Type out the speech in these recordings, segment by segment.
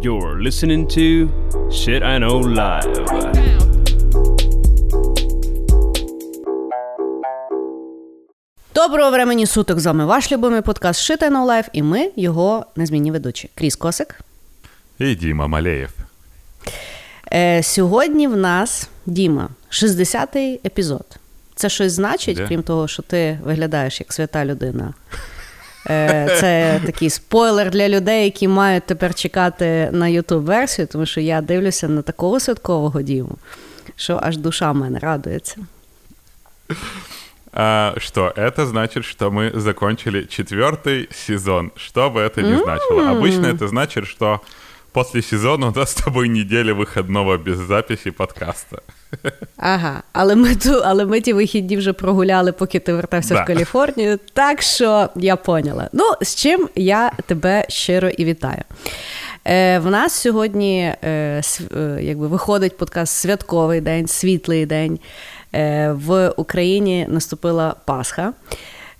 You're listening to Shit I Know Live. Доброго времені суток з вами ваш любимий подкаст Shit I Know Life і ми його незмінні ведучі. Кріс Косик. І Діма Малеєв. Е, Сьогодні в нас, Діма, 60-й епізод. Це щось значить, крім того, що ти виглядаєш як свята людина. Е, Це такий спойлер для людей, які мають тепер чекати на youtube версію тому що я дивлюся на такого святкового Діму, що аж душа в мене радується. А, что это значит, что мы закончили четвертый сезон. Что бы это ни значило. Обычно это значит, что после сезона у нас с тобой неделя выходного без записи подкаста. Ага, але ми ту, але ми ті вихідні вже прогуляли, поки ти вертався Да. в Каліфорнію. Так що я поняла. Ну, з чим я тебе щиро і вітаю. Е, в нас сьогодні е, е, якби виходить подкаст Святковий день, світлий день. Е, в Україні наступила Пасха.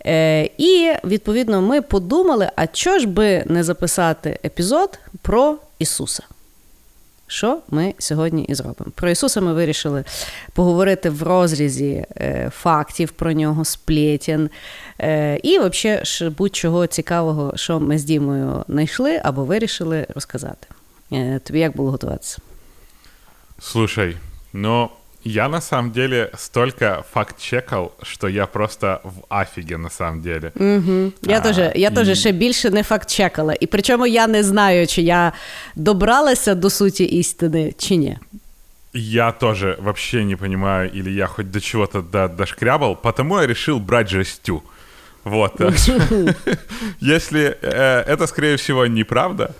Е, і відповідно ми подумали: а чого ж би не записати епізод про Ісуса? Що ми сьогодні і зробимо? Про Ісуса ми вирішили поговорити в розрізі е, фактів про нього, сплетен. Е, і взагалі будь-чого цікавого, що ми з Дімою знайшли або вирішили розказати. Е, тобі як було готуватися? Слушай, ну, я на самом деле столько факт-чекал, что я просто в афиге на самом деле. Угу. Я А, теж я і- теж ще більше не факт-чекала. І причому я не знаю, чи я добралася до суті істини, чи ні. Я тоже вообще не понимаю, или я хоть до чего-то до- дошкрябал, потому я решил брать жестю. Вот. Если э, это, скорее всего, неправда,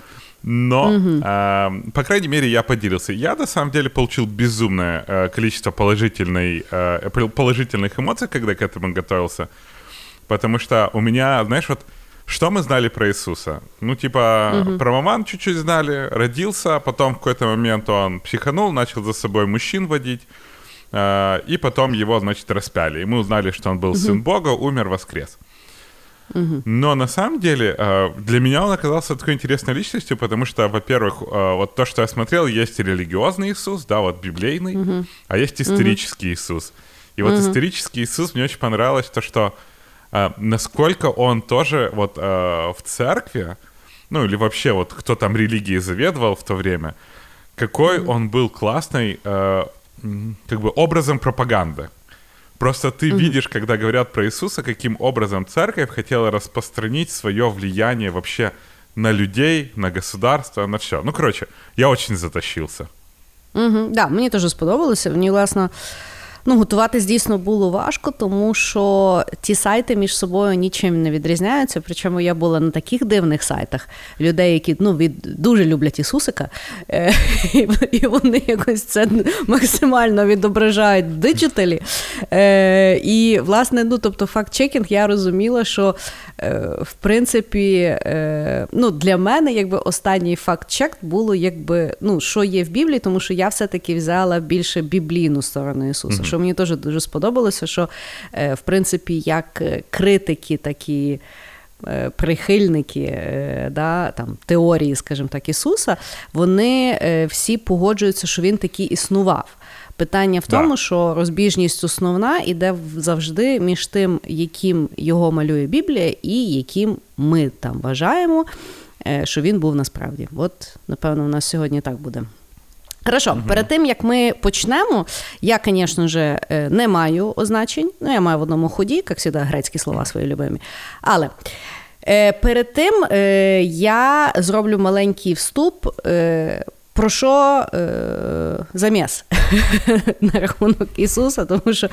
но, э, по крайней мере, я поделился. Я, на самом деле, получил безумное э, количество положительной, э, пол- положительных эмоций, когда к этому готовился. Потому что у меня, знаешь, вот что мы знали про Иисуса? Ну, типа, про маман чуть-чуть знали, родился, потом в какой-то момент он психанул, начал за собой мужчин водить, э, и потом его, значит, распяли. И мы узнали, что он был сын Бога, умер, воскрес. Но на самом деле э, для меня он оказался такой интересной личностью, потому что, во-первых, э, вот то, что я смотрел, есть религиозный Иисус, да, вот библейный, а есть исторический Иисус. И вот исторический Иисус мне очень понравилось то, что э, насколько он тоже вот в церкви, ну или вообще вот кто там религией заведовал в то время, какой он был классный, э, как бы образом пропаганды. Просто ты видишь, когда говорят про Иисуса, каким образом церковь хотела распространить свое влияние вообще на людей, на государство, на все. Ну, короче, я очень затащился. Угу, да, мені теж сподобалося. Мені, власне, ну, готуватись дійсно було важко, тому що ті сайти між собою нічим не відрізняються. Причому я була на таких дивних сайтах людей, які ну, від, дуже люблять Ісусика, е, і, вони якось це максимально відображають в диджиталі. Е, і, власне, ну, тобто, факт-чекінг, я розуміла, що е, в принципі, ну, для мене якби останній факт-чек було, якби, ну, що є в Біблії, тому що я все-таки взяла більше біблійну сторону Ісуса, що мені теж дуже сподобалося, що е, в принципі, як е, критики такі. е, Прихильники да, там, теорії, скажімо так, Ісуса, вони всі погоджуються, що він такий існував. Питання в Да. тому, що розбіжність основна іде завжди між тим, яким його малює Біблія, і яким ми там вважаємо, що він був насправді. От, напевно, у нас сьогодні так буде. Хорошо, перед тим як ми почнемо, я, звісно ж, е, не маю означень. Ну, я маю в одному ході, як завжди, грецькі слова свої любимі. Але е, перед тим е, я зроблю маленький вступ. Про що е, заміс на рахунок Ісуса? Тому що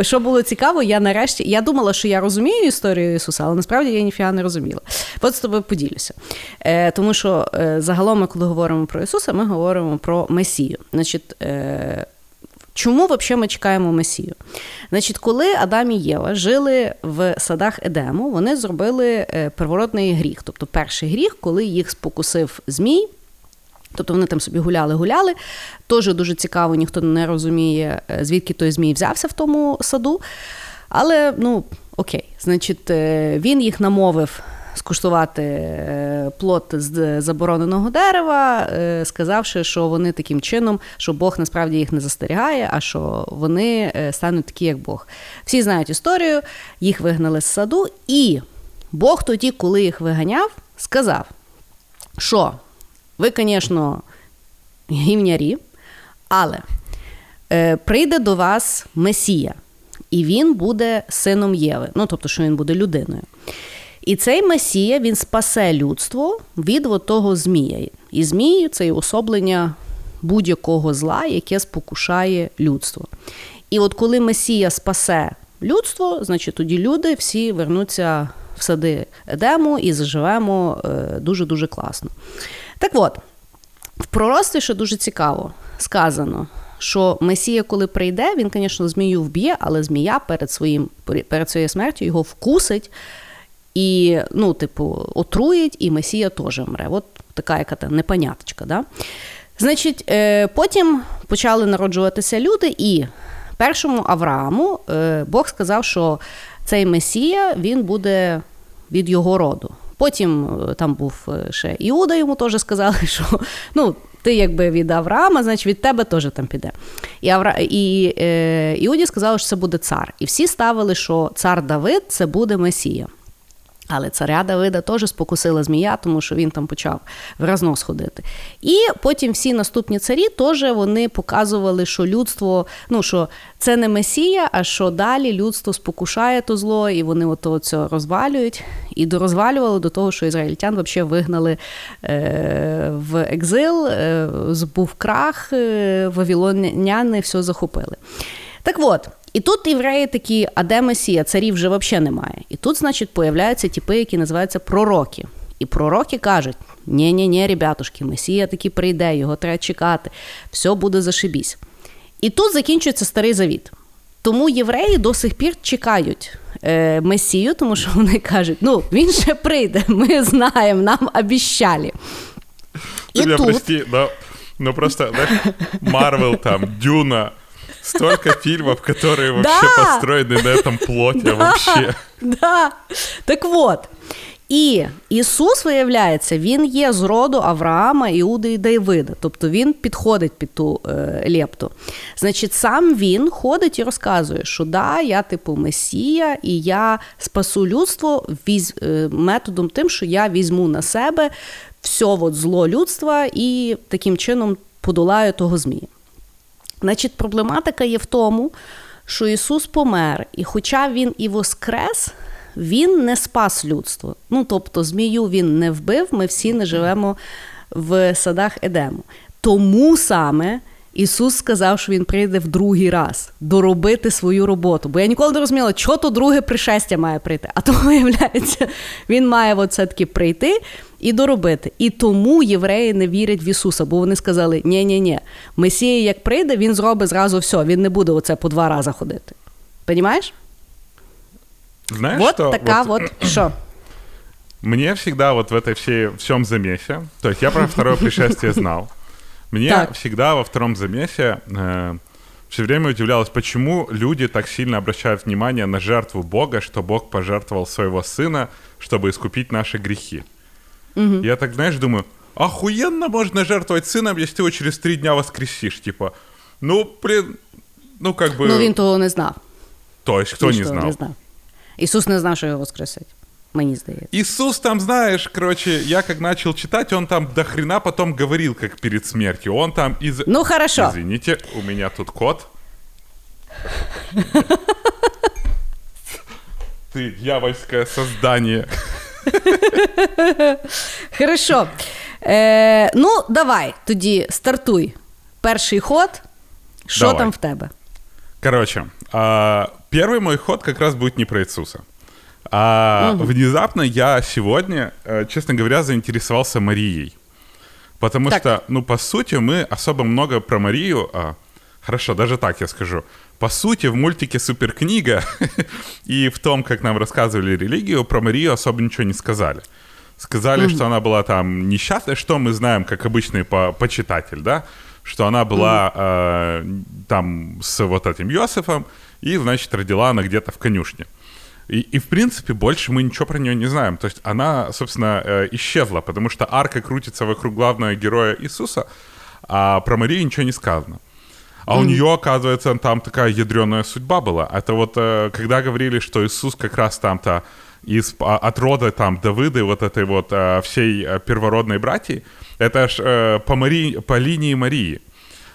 що було цікаво, я нарешті я думала, що я розумію історію Ісуса, але насправді я ніфіга не розуміла. От з тобою поділюся. Е, тому що е, загалом, ми, коли говоримо про Ісуса, ми говоримо про Месію. Значить, е, Чому взагалі ми чекаємо Месію? Значить, коли Адам і Єва жили в садах Едему, вони зробили е, первородний гріх, тобто перший гріх, коли їх спокусив змій. Тобто вони там собі гуляли-гуляли. Теж дуже цікаво, ніхто не розуміє, е, звідки той змій взявся в тому саду. Але, ну, окей, значить, е, він їх намовив скуштувати е, плод з забороненого дерева, сказавши, що вони таким чином, що Бог насправді їх не застерігає, а що вони стануть такі, як Бог. Всі знають історію, їх вигнали з саду, і Бог тоді, коли їх виганяв, сказав, що ви, звісно, гівнярі, але е, прийде до вас Месія, і він буде сином Єви. Ну, тобто, що він буде людиною. І цей Месія він спасе людство від того Змія. І Змій це уособлення будь-якого зла, яке спокушає людство. І от коли Месія спасе людство, значить тоді люди всі вернуться в сади Едему і заживемо е, дуже-дуже класно. Так от, в пророцтві, що дуже цікаво, сказано, що Месія, коли прийде, він, звісно, змію вб'є, але змія перед своїм, перед своєю смертю його вкусить і, ну, типу, отруїть, і Месія теж мре. От така яка там непоняточка. Да? Значить, е, потім почали народжуватися люди, і першому Аврааму е, Бог сказав, що цей Месія він буде від його роду. Потім е, там був ще Іуда, йому теж сказали, що ну, ти якби від Авраама, значить від тебе теж там піде. І Авра... і е, Іуді сказали, що це буде цар. І всі ставили, що цар Давид це буде Месія. Але царя Давида теж спокусила змія, тому що він там почав в разнос ходити. І потім всі наступні царі теж вони показували, що людство, ну що це не месія, а що далі людство спокушає то зло, і вони ото це розвалюють. І дорозвалювали до того, що ізраїльтян взагалі вигнали е, в екзил, е, був крах, е, вавілоняни все захопили. Так от. І тут євреї такі, а де Месія? Царів вже взагалі немає. І тут, значить, появляються типи, які називаються пророки. І пророки кажуть: ні ні ні ребятушки, Месія таки прийде, його треба чекати, все буде зашибісь. І тут закінчується старий завіт. Тому євреї до сих пір чекають е, Месію, тому що вони кажуть, ну він ще прийде, ми знаємо, нам обіщали. І тут... прости, но, но просто Марвел там, Дюна. Столько фильмов, которые вообще да! построены на этом плоте да! вообще. Да. Так от. І Ісус, виявляється, він є з роду Авраама, Іуди і Давида. Тобто він підходить під ту е, лепту. Значить, сам він ходить і розказує, що да, я типу Месія, і я спасу людство віз, е, методом тим, що я візьму на себе все от зло людства і таким чином подолаю того змія. Значить, проблематика є в тому, що Ісус помер, і хоча Він і воскрес, Він не спас людство. Ну, тобто, змію Він не вбив, ми всі не живемо в садах Едему. Тому саме. Ісус сказав, що Він прийде в другий раз доробити свою роботу. Бо я ніколи не розуміла, що то друге пришестя має прийти. А то, виявляється, він має от все-таки прийти і доробити. І тому євреї не вірять в Ісуса, бо вони сказали: ні ні ні Месія, як прийде, він зробить зразу все, він не буде оце по два рази ходити. Понімаєш? Знаешь, вот что? така вот, вот что. Мне всегда вот в этой всей, всем замесе, то есть я про второе пришествие знал, мне так. всегда во втором замесе э, все время удивлялось, почему люди так сильно обращают внимание на жертву Бога, что Бог пожертвовал своего сына, чтобы искупить наши грехи. Угу. Я так, знаешь, думаю, охуенно можно жертвовать сыном, если его через три дня воскресишь. Типа, ну, блин, ну как бы... Ну він того не знав. То есть, кто не знал? не знав? Ісус не знав, що його воскресить. Мені здається. Иисус там, знаешь, короче, я как начал читать, он там до хрена потом говорил, как перед смертью. Он там из... Ну, хорошо. Извините, у меня тут кот. Ты дьявольское создание. Хорошо. Е, Ну, давай тоді стартуй. Перший ход. Що там в тебе? Короче, а, первый мой ход как раз будет не про Иисуса. А угу. внезапно я сегодня, э, честно говоря, заинтересовался Марией. Потому так. что, ну, по сути, мы особо много про Марию... А, хорошо, даже так я скажу. По сути, в мультике «Суперкнига» и в том, как нам рассказывали религию, про Марию особо ничего не сказали. Сказали, mm-hmm. что она была там несчастная, что мы знаем, как обычный по- почитатель, да, что она была mm-hmm. э, там с вот этим Йосифом, и, значит, родила она где-то в конюшне. И, и, в принципе, больше мы ничего про нее не знаем. То есть она, собственно, э, исчезла, потому что арка крутится вокруг главного героя Иисуса, а про Марию ничего не сказано. А mm. у нее, оказывается, там такая ядреная судьба была. Это вот э, когда говорили, что Иисус как раз там-то из, а, от рода там Давыды, вот этой вот э, всей э, первородной братьи, это ж э, по, Марии, по линии Марии.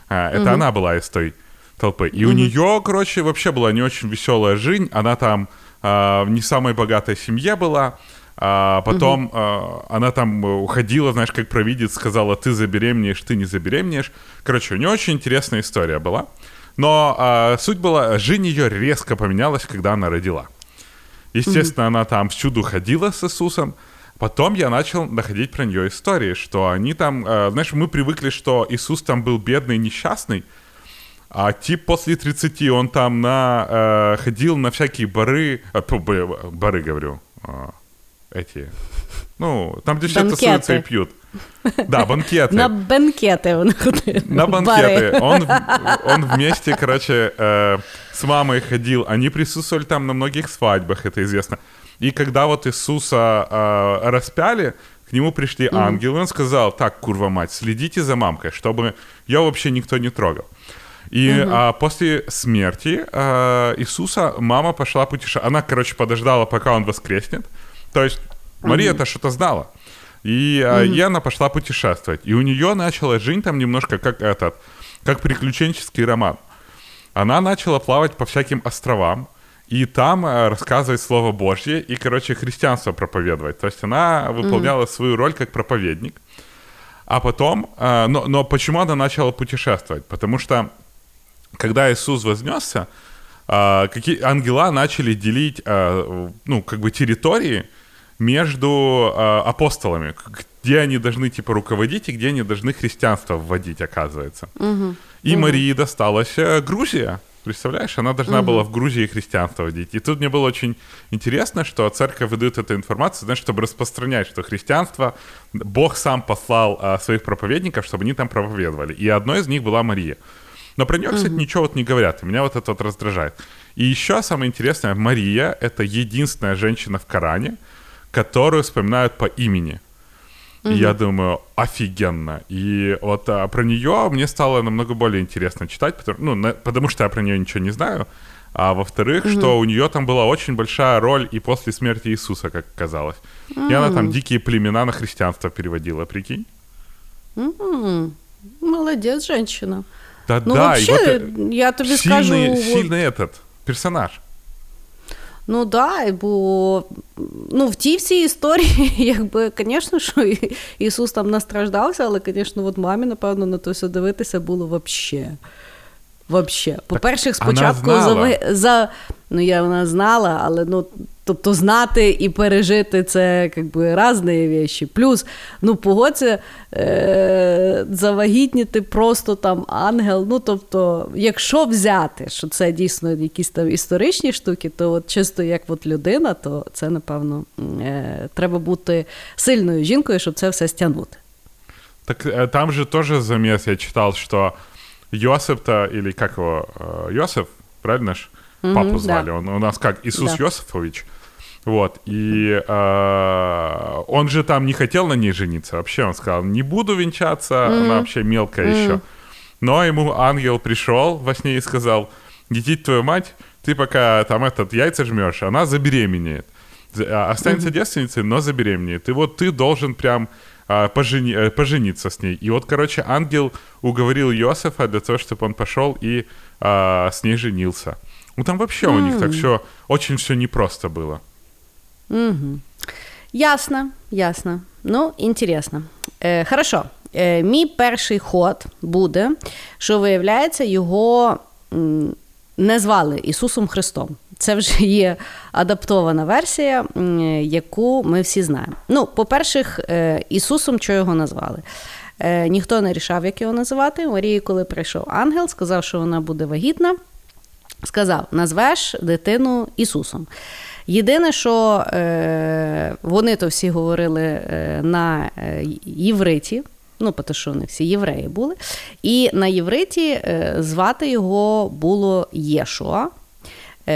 Э, это mm-hmm. она была из той толпы. И mm-hmm. у нее, короче, вообще была не очень веселая жизнь. Она там э, в не самой богатой семье была. А потом угу. э, она там уходила, знаешь, как провидец, сказала, ты забеременеешь, ты не забеременеешь. Короче, у нее очень интересная история была. Но э, суть была, жизнь ее резко поменялась, когда она родила. Естественно, угу. она там всюду ходила с Иисусом. Потом я начал находить про нее истории, что они там, э, знаешь, мы привыкли, что Иисус там был бедный, несчастный, а тип после 30, он там на, э, ходил на всякие бары, э, бары, говорю, э, эти, ну, там, где все тусуются и пьют. Да, банкеты. На банкеты он. На банкеты. Он, он вместе, короче, э, с мамой ходил. Они присутствовали там на многих свадьбах, это известно. И когда вот Иисуса э, распяли, к нему пришли ангелы, он сказал, так, курва мать, следите за мамкой, чтобы ее вообще никто не трогал. И угу. а, после смерти а, Иисуса мама пошла путешествовать. Она, короче, подождала, пока он воскреснет. То есть Мария-то что-то знала. И, mm-hmm. и она пошла путешествовать. И у нее начала жизнь там немножко как этот, как приключенческий роман. Она начала плавать по всяким островам, и там э, рассказывать Слово Божье и, короче, христианство проповедовать. То есть она выполняла mm-hmm. свою роль как проповедник. А потом, э, но, но почему она начала путешествовать? Потому что, когда Иисус вознесся, э, какие ангела начали делить, ну, как бы территории, между э, апостолами, где они должны типа руководить и где они должны христианство вводить, оказывается. Угу. И угу. Марии досталась э, Грузия. Представляешь, она должна угу. была в Грузии христианство вводить. И тут мне было очень интересно, что церковь выдает эту информацию, знаешь, чтобы распространять, что христианство, Бог сам послал а, своих проповедников, чтобы они там проповедовали. И одной из них была Мария. Но про нее, кстати, угу. ничего вот не говорят, и меня вот это вот раздражает. И еще самое интересное, Мария — это единственная женщина в Коране, которую вспоминают по имени. И я думаю, офигенно. И вот а, про нее мне стало намного более интересно читать, потому, ну, на, потому что я про нее ничего не знаю. А во-вторых, mm что у нее там была очень большая роль и после смерти Иисуса, как казалось. mm И она там дикие племена на христианство переводила, прикинь. mm Молодец, женщина. Да, ну, да. Вообще, вот я тебе сильный, скажу... Сильный вот... этот персонаж. Ну да, бо ну, в тій всій історії, якби, звісно, що Ісус там настраждався, але, звісно, от мамі, напевно, на то все дивитися було вообще. Вообще. По-перше, спочатку за, за ну я вона знала, але ну тобто знати і пережити це якби різні речі. Плюс, ну, погодься, е- завагітніти просто там ангел. Ну, тобто, якщо взяти, що це дійсно якісь там історичні штуки, то от чисто як от людина, то це, напевно, е- треба бути сильною жінкою, щоб це все стягнути. Так е, там же теж заміс я читав, що Йосип-то, или как его, Йосиф, правильно ж? Mm-hmm, Папу звали. Да. Он у нас как Иисус да. Йосифович. Вот, и э, он же там не хотел на ней жениться. Вообще он сказал, не буду венчаться, mm-hmm. она вообще мелкая mm-hmm. еще. Но ему ангел пришел во сне и сказал, детить твою мать, ты пока там этот яйца жмешь, она забеременеет. А, останется mm-hmm. девственницей, но забеременеет. И вот ты должен прям а, пожени, э, пожениться с ней. И вот, короче, ангел уговорил Иосифа для того, чтобы он пошел и а, с ней женился. Ну там вообще mm. у них так все очень все непросто было. Угу. Ясно, ясно. Ну, інтересно. Е, Хорошо. Е, Мій перший ход буде, що виявляється, його не звали Ісусом Христом. Це вже є адаптована версія, яку ми всі знаємо. Ну, по-перше, Ісусом що його назвали? Е, ніхто не рішав, як його називати. Марії, коли прийшов ангел, сказав, що вона буде вагітна. Сказав: назвеш дитину Ісусом. Єдине, що е, вони то всі говорили е, на е, євриті, ну, тому що вони всі євреї були, і на євриті звати його було Єшуа.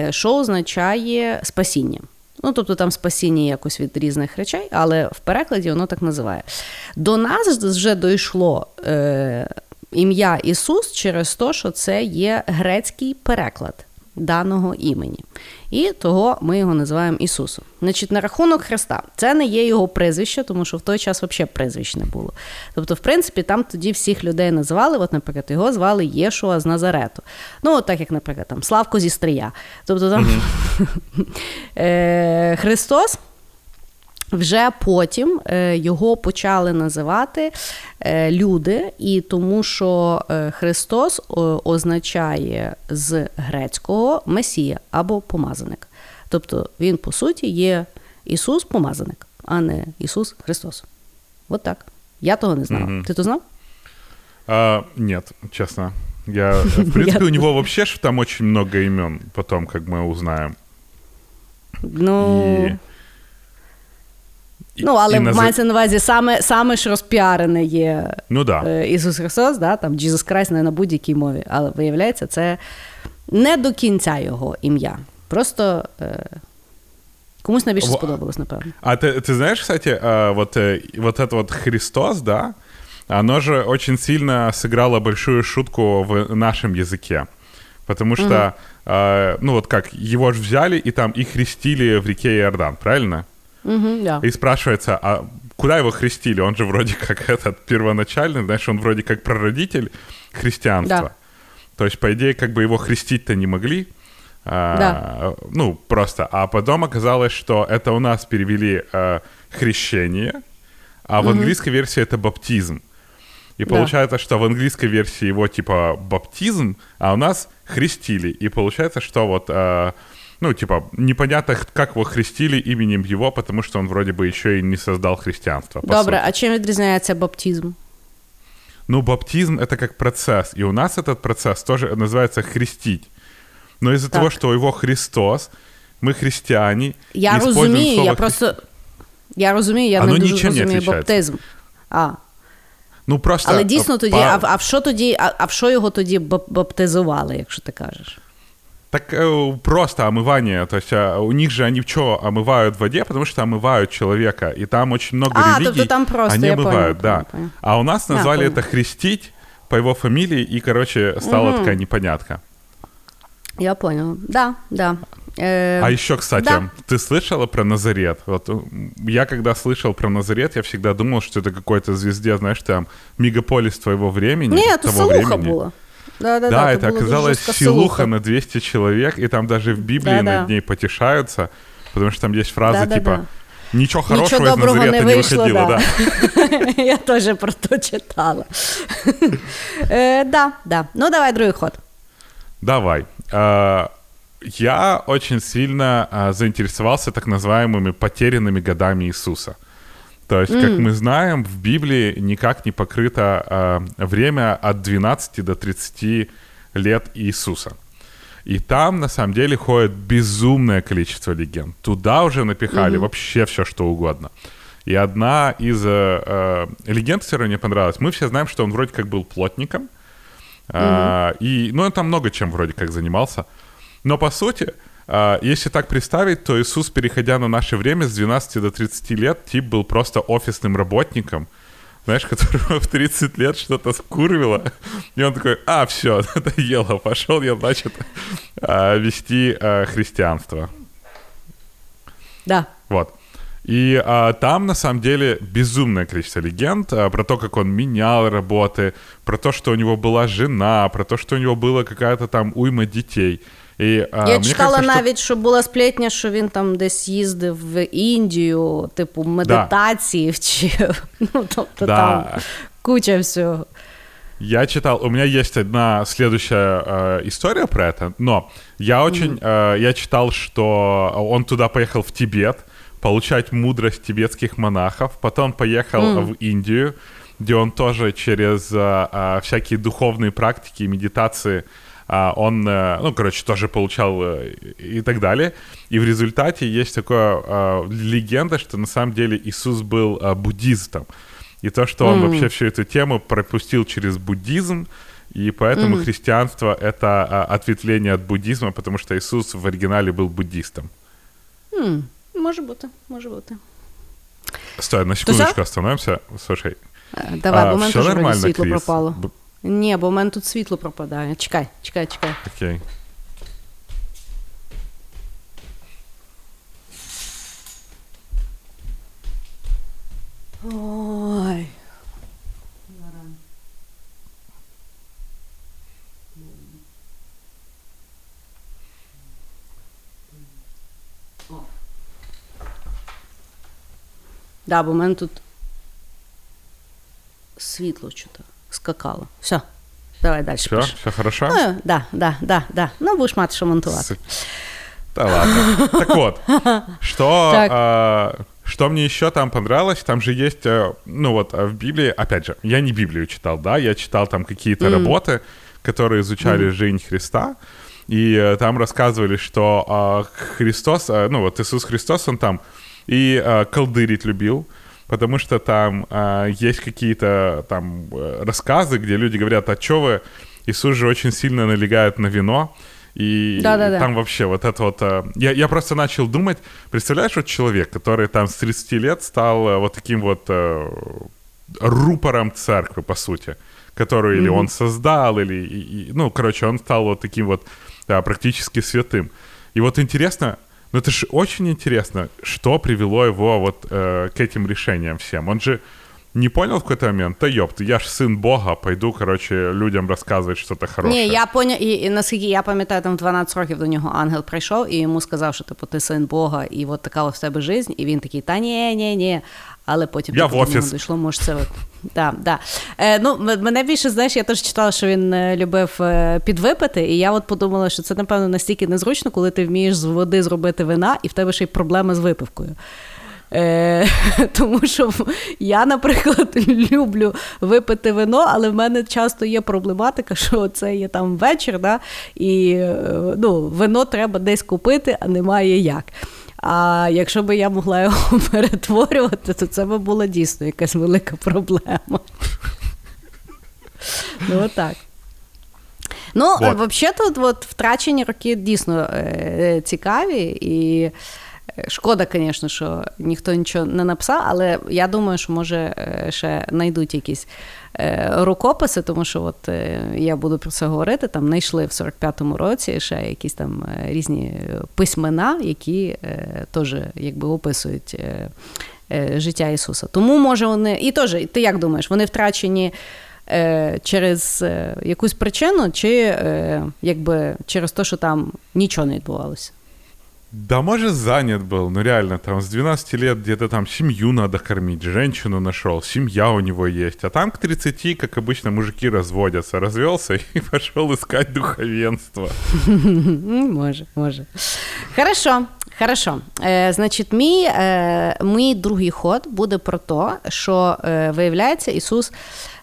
що означає спасіння. Ну, тобто там спасіння якось від різних речей, але в перекладі воно так називає. До нас вже дійшло е, ім'я Ісус через те, що це є грецький переклад даного імені. І того ми його називаємо Ісусом. Значить, на рахунок Христа, це не є його прізвище, тому що в той час взагалі прізвищ не було. Тобто, в принципі, там тоді всіх людей називали, от, наприклад, його звали Єшуа з Назарету. Ну, от так як, наприклад, там Славко зі Стрия. Тобто там mm-hmm. Христос. Вже потім е, його почали називати е, люди, і тому що е, Христос означає з грецького месія або помазаник. Тобто він, по суті, є Ісус помазаник, а не Ісус Христос. От так. Я того не знала. Mm-hmm. Ти то знав? А, нет, честно. Я, в принципе, у него вообще там очень много имен, потом, как мы узнаем. Ну... И... Ну, але наз... мається на увазі саме саме ж розпіарене є ну, да. Е, Ісус Христос, да, там Jesus Christ не на будь-якій мові. Але виявляється, це не до кінця його ім'я. Просто е, комусь найбільше сподобалось, напевно. А ти, ти знаєш, кстати, вот, вот это вот Христос, да, оно же очень сильно сыграло большую шутку в нашем языке. Потому что, угу. э, ну вот как, его же взяли и там и хрестили в реке Иордан, правильно? Угу, да. И спрашивается, а куда его хрестили? Он же вроде как этот первоначальный, знаешь, он вроде как прародитель христианства. Да. То есть, по идее, как бы его хрестить-то не могли. А, да. Ну, просто. А потом оказалось, что это у нас перевели а, хрещение, а в угу. английской версии это баптизм. И да. получается, что в английской версии его типа баптизм, а у нас хрестили. И получается, что вот а, ну, типа, непонятно, как его хрестили именем его, потому что он вроде бы еще и не создал христианство. Добре, а чем відрізняється баптизм? Ну, баптизм — это как процесс, и у нас этот процесс тоже называется хрестить. Но из-за того, что его Христос, мы христиане, Я розумію, слово я просто... Я розумію, я Оно не дуже розумію баптизм. А. Ну, просто... Але дійсно тоді, а, а в що тоді, а, а в що його тоді баптизували, якщо ти кажеш? Так э, просто омывание, то есть а, у них же они что омывают в воде, потому что омывают человека, и там очень много а, религий, там просто, они омывают, понял, да. Понял. А у нас назвали а, это хрестить по его фамилии, и, короче, стала угу. такая непонятка. Я понял, да, да. Э, а еще, кстати, да. ты слышала про Назарет? Вот я когда слышал про Назарет, я всегда думал, что это какой-то звезде, знаешь, там мегаполис твоего времени. Нет, того времени. было. Да, да, да, да это оказалось силуха на 200 человек, и там даже в Библии да, над ней потешаются, потому что там есть фраза да, типа да, «Ничего хорошего Ничего из Назарета не, вышло, не выходило». Да. Я тоже про то читала. Да, да. Ну, давай другой ход. Давай. А, я очень сильно а, заинтересовался так называемыми потерянными годами Иисуса – то есть, mm. как мы знаем, в Библии никак не покрыто э, время от 12 до 30 лет Иисуса. И там, на самом деле, ходит безумное количество легенд. Туда уже напихали mm-hmm. вообще все, что угодно. И одна из э, э, легенд, которая мне понравилась, мы все знаем, что он вроде как был плотником. Mm-hmm. Э, и, ну, он там много чем вроде как занимался. Но, по сути, если так представить, то Иисус, переходя на наше время с 12 до 30 лет, тип был просто офисным работником, знаешь, которого в 30 лет что-то скурвило, и он такой, а, все, надоело, пошел я, значит, а, вести а, христианство. Да. Вот. И а, там, на самом деле, безумное количество легенд а, про то, как он менял работы, про то, что у него была жена, про то, что у него была какая-то там уйма детей — І, а, Я читала кажется, навіть, що... була сплетня, що він там десь їздив в Індію, типу, медитації да. вчив. Ну, тобто да. там куча всього. Я читал, у меня есть одна следующая э, история про это, но я очень, mm-hmm. э, я читал, что он туда поехал в Тибет получать мудрость тибетских монахов, потом поехал mm-hmm. в Индию, где он тоже через э, э, всякие духовные практики и медитации а, он, э, ну, короче, тоже получал э, и так далее. И в результате есть такая а, легенда, что на самом деле Иисус был а, буддистом. И то, что он mm. вообще всю эту тему пропустил через буддизм, И поэтому mm-hmm. христианство — это а, ответвление от буддизма, потому что Иисус в оригинале был буддистом. Mm, може бути, може бути. Стой, на секундочку остановимся. Слушай. Давай, а, бо в мене теж світло Кріс? пропало. Ні, бо в мене тут світло пропадає. Чекай, чекай, чекай. Окей. Ой. Да, бо в мене тут світло чути скакало. Все, давай далі. Все, все хорошо? Ну, да, да, да, да. Ну, будеш мати що монтувати. Да ладно. Так вот, что, так. А, что мне еще там понравилось, там же есть, э, ну вот в Библии, опять же, я не Библию читал, да, я читал там какие-то mm. работы, которые изучали mm. жизнь Христа, и э, там рассказывали, что э, Христос, э, ну вот Иисус Христос, он там и э, колдырить любил, потому что там э, есть какие-то там э, рассказы, где люди говорят, а что вы, Иисус же очень сильно налегает на вино, и да, да, да. там вообще вот это вот... Э, я, я просто начал думать, представляешь, вот человек, который там с 30 лет стал э, вот таким вот э, рупором церкви, по сути, которую mm-hmm. или он создал, или... И, и, ну, короче, он стал вот таким вот да, практически святым. И вот интересно, ну это же очень интересно, что привело его вот э, к этим решениям всем. Он же не понял в какой-то момент, та ёпт, я ж сын Бога, пойду, короче, людям розказувати щось хороше. Ні, я поняв, і, і наскільки я пам'ятаю, там 12 років до нього ангел прийшов і йому сказав, що типу ти син Бога, і от така в тебе жизнь, і він такий, та ні, ні, ні. Але потім я в офіс. дійшло, може, це от. Да, да. Е, ну, Мене більше, знаєш, я теж читала, що він е, любив е, підвипити, і я от подумала, що це, напевно, настільки незручно, коли ти вмієш з води зробити вина, і в тебе ще й проблеми з випивкою. Е, Тому що я, наприклад, люблю випити вино, але в мене часто є проблематика, що це є там вечір, да, і е, ну, вино треба десь купити, а немає як. А якщо би я могла його перетворювати, то це б була дійсно якась велика проблема. Ну, отак. Ну, взагалі, от, втрачені роки дійсно е, цікаві і. Шкода, звісно, що ніхто нічого не написав, але я думаю, що може е, ще знайдуть якісь е, рукописи, тому що от е, я буду про це говорити. Там знайшли в 45-му році ще якісь там різні письмена, які теж якби описують життя Ісуса. Тому може вони. І теж, ти як думаєш, вони втрачені. Через якусь причину, чи якби через те, що там нічого не відбувалося? Да, может, занят был, ну реально, там с 12 лет где-то там семью надо кормить, женщину нашел, семья у него есть. А там к 30, как обычно, мужики разводятся. Развелся и пошел искать духовенство. Може, може. Хорошо. Хорошо. Е, Значить, мій е, мій другий ход буде про те, що е, виявляється, Ісус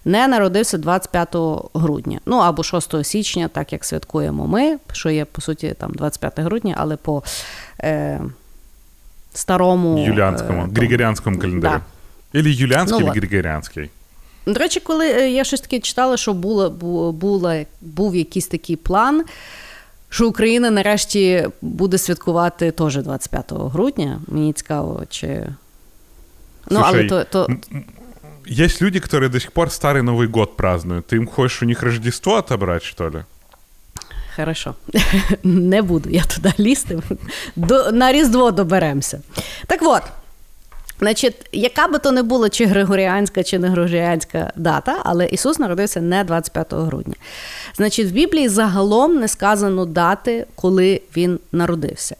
не народився 25 грудня, ну або 6 січня, так як святкуємо ми, що є по суті там 25 грудня, але по е, старому юліанському, е, григоріанському календарю. Да. Ілі юліанський, ну, григоріанський. До речі, коли е, я щось таке читала, що було, було, був якийсь такий план. Що Україна нарешті буде святкувати теж 25 грудня. Мені цікаво, чи. Ну, але то, то Есть люди, которые до сих пор Старый Новый год празднуют. Ты им хочешь у них Рождество отобрать, что ли? Хорошо, не буду я туди лізти. До, На Різдво доберемося. Так от, значить, яка би то не була, чи Григоріанська, чи не Григоріанська дата, але Ісус народився не 25 грудня. Значить, в Біблії загалом не сказано дати, коли він народився.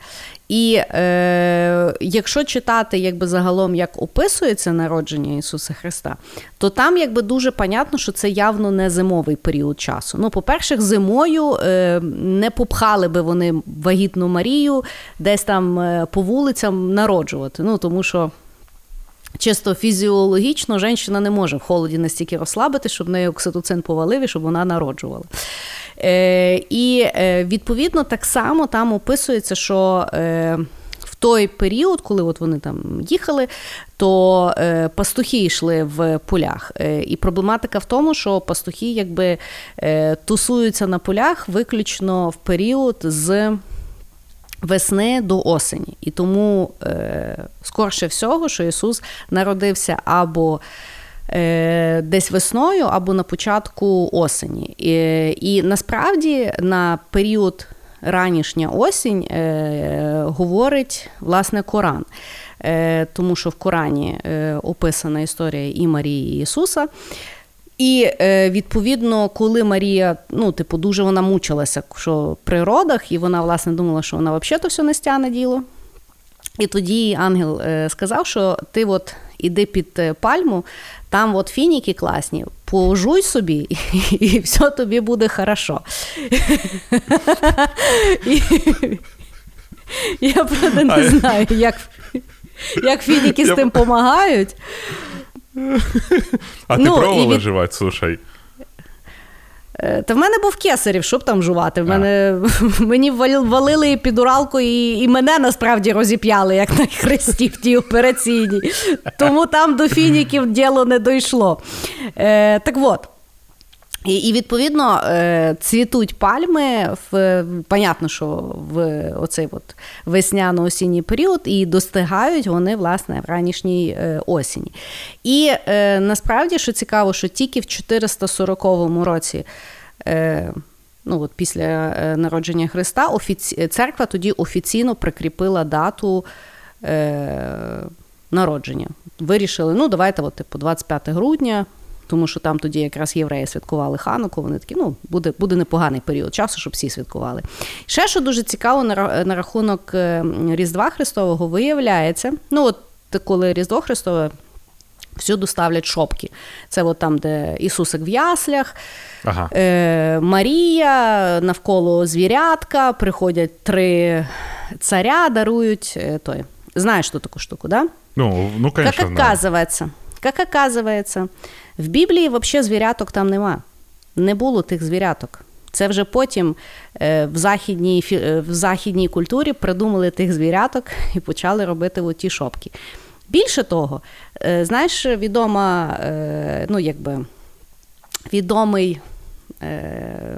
І е, якщо читати якби загалом, як описується народження Ісуса Христа, то там якби дуже понятно, що це явно не зимовий період часу. Ну, по-перше, зимою е, не попхали би вони вагітну Марію десь там е, по вулицям народжувати. Ну, тому що. Чисто фізіологічно жінка не може в холоді настільки розслабити, щоб неї окситоцин повалив і щоб вона народжувала. Е, І е, відповідно так само там описується, що. Е, в той період, коли от вони там їхали, то е, пастухи йшли в полях. Е, і проблематика в тому, що пастухи якби е, тусуються на полях виключно в період з. Весни до осені. І тому е, скорше всього, що Ісус народився або е, десь весною, або на початку осені. І, і насправді на період ранішня осінь е, говорить власне Коран. Е, тому що в Корані е, описана історія і Марії і Ісуса. І е, відповідно, коли Марія, ну, типу, дуже вона мучилася що при родах, і вона, власне, думала, що вона взагалі то все не стяне діло. І тоді ангел е, сказав, що ти от іди під е, пальму, там от фініки класні, пожуй собі, і, і все тобі буде хорошо. Я правда не знаю, як як фініки з тим допомагають. А ну, ти пробувала від... жувати, слушай? Е, та в мене був кесарів, щоб там жувати. В мене, Мені валили підуралку, і і мене насправді розіп'яли, як на хресті в тій операційній. Тому там до фініків діло не дійшло. Е, Так от. І, і відповідно е, цвітуть пальми в понятно, що в оцей от весняно-осінній період і достигають вони власне в ранішній е, осені. І е, насправді що цікаво, що тільки в 440 році. Ну, от Після народження Христа офіці... церква тоді офіційно прикріпила дату народження. Вирішили, ну давайте, от, типу, 25 грудня, тому що там тоді якраз євреї святкували хануку. Вони такі, ну буде буде непоганий період часу, щоб всі святкували. Ще що дуже цікаво на, рахунок е, Різдва Христового виявляється, ну от коли Різдво Христове. Всюди ставлять шопки. Це от там, де Ісусик в яслях, ага. е, Марія, навколо звірятка, приходять три царя, дарують е, той. Знаєш ту таку штуку, да? Ну, ну конечно, Как оказывается, как оказывается, в Біблії взагалі звіряток там нема. Не було тих звіряток. Це вже потім е, в західній е, в західній культурі придумали тих звіряток і почали робити ті шопки. Більше того, е, знаєш, відома, ну якби відомий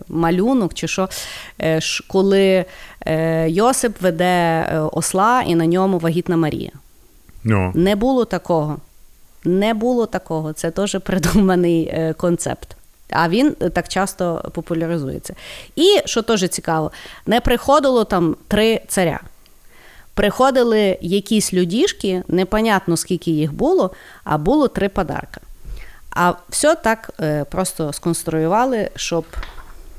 малюнок, чи що, коли Йосип веде осла і на ньому вагітна Марія. No. Ну. Не було такого. Не було такого, це теж придуманий е, концепт. А він так часто популяризується. І що теж цікаво, не приходило там три царя. Приходили якісь людішки, непонятно скільки їх було, а було три подарка. А все так е, просто сконструювали, щоб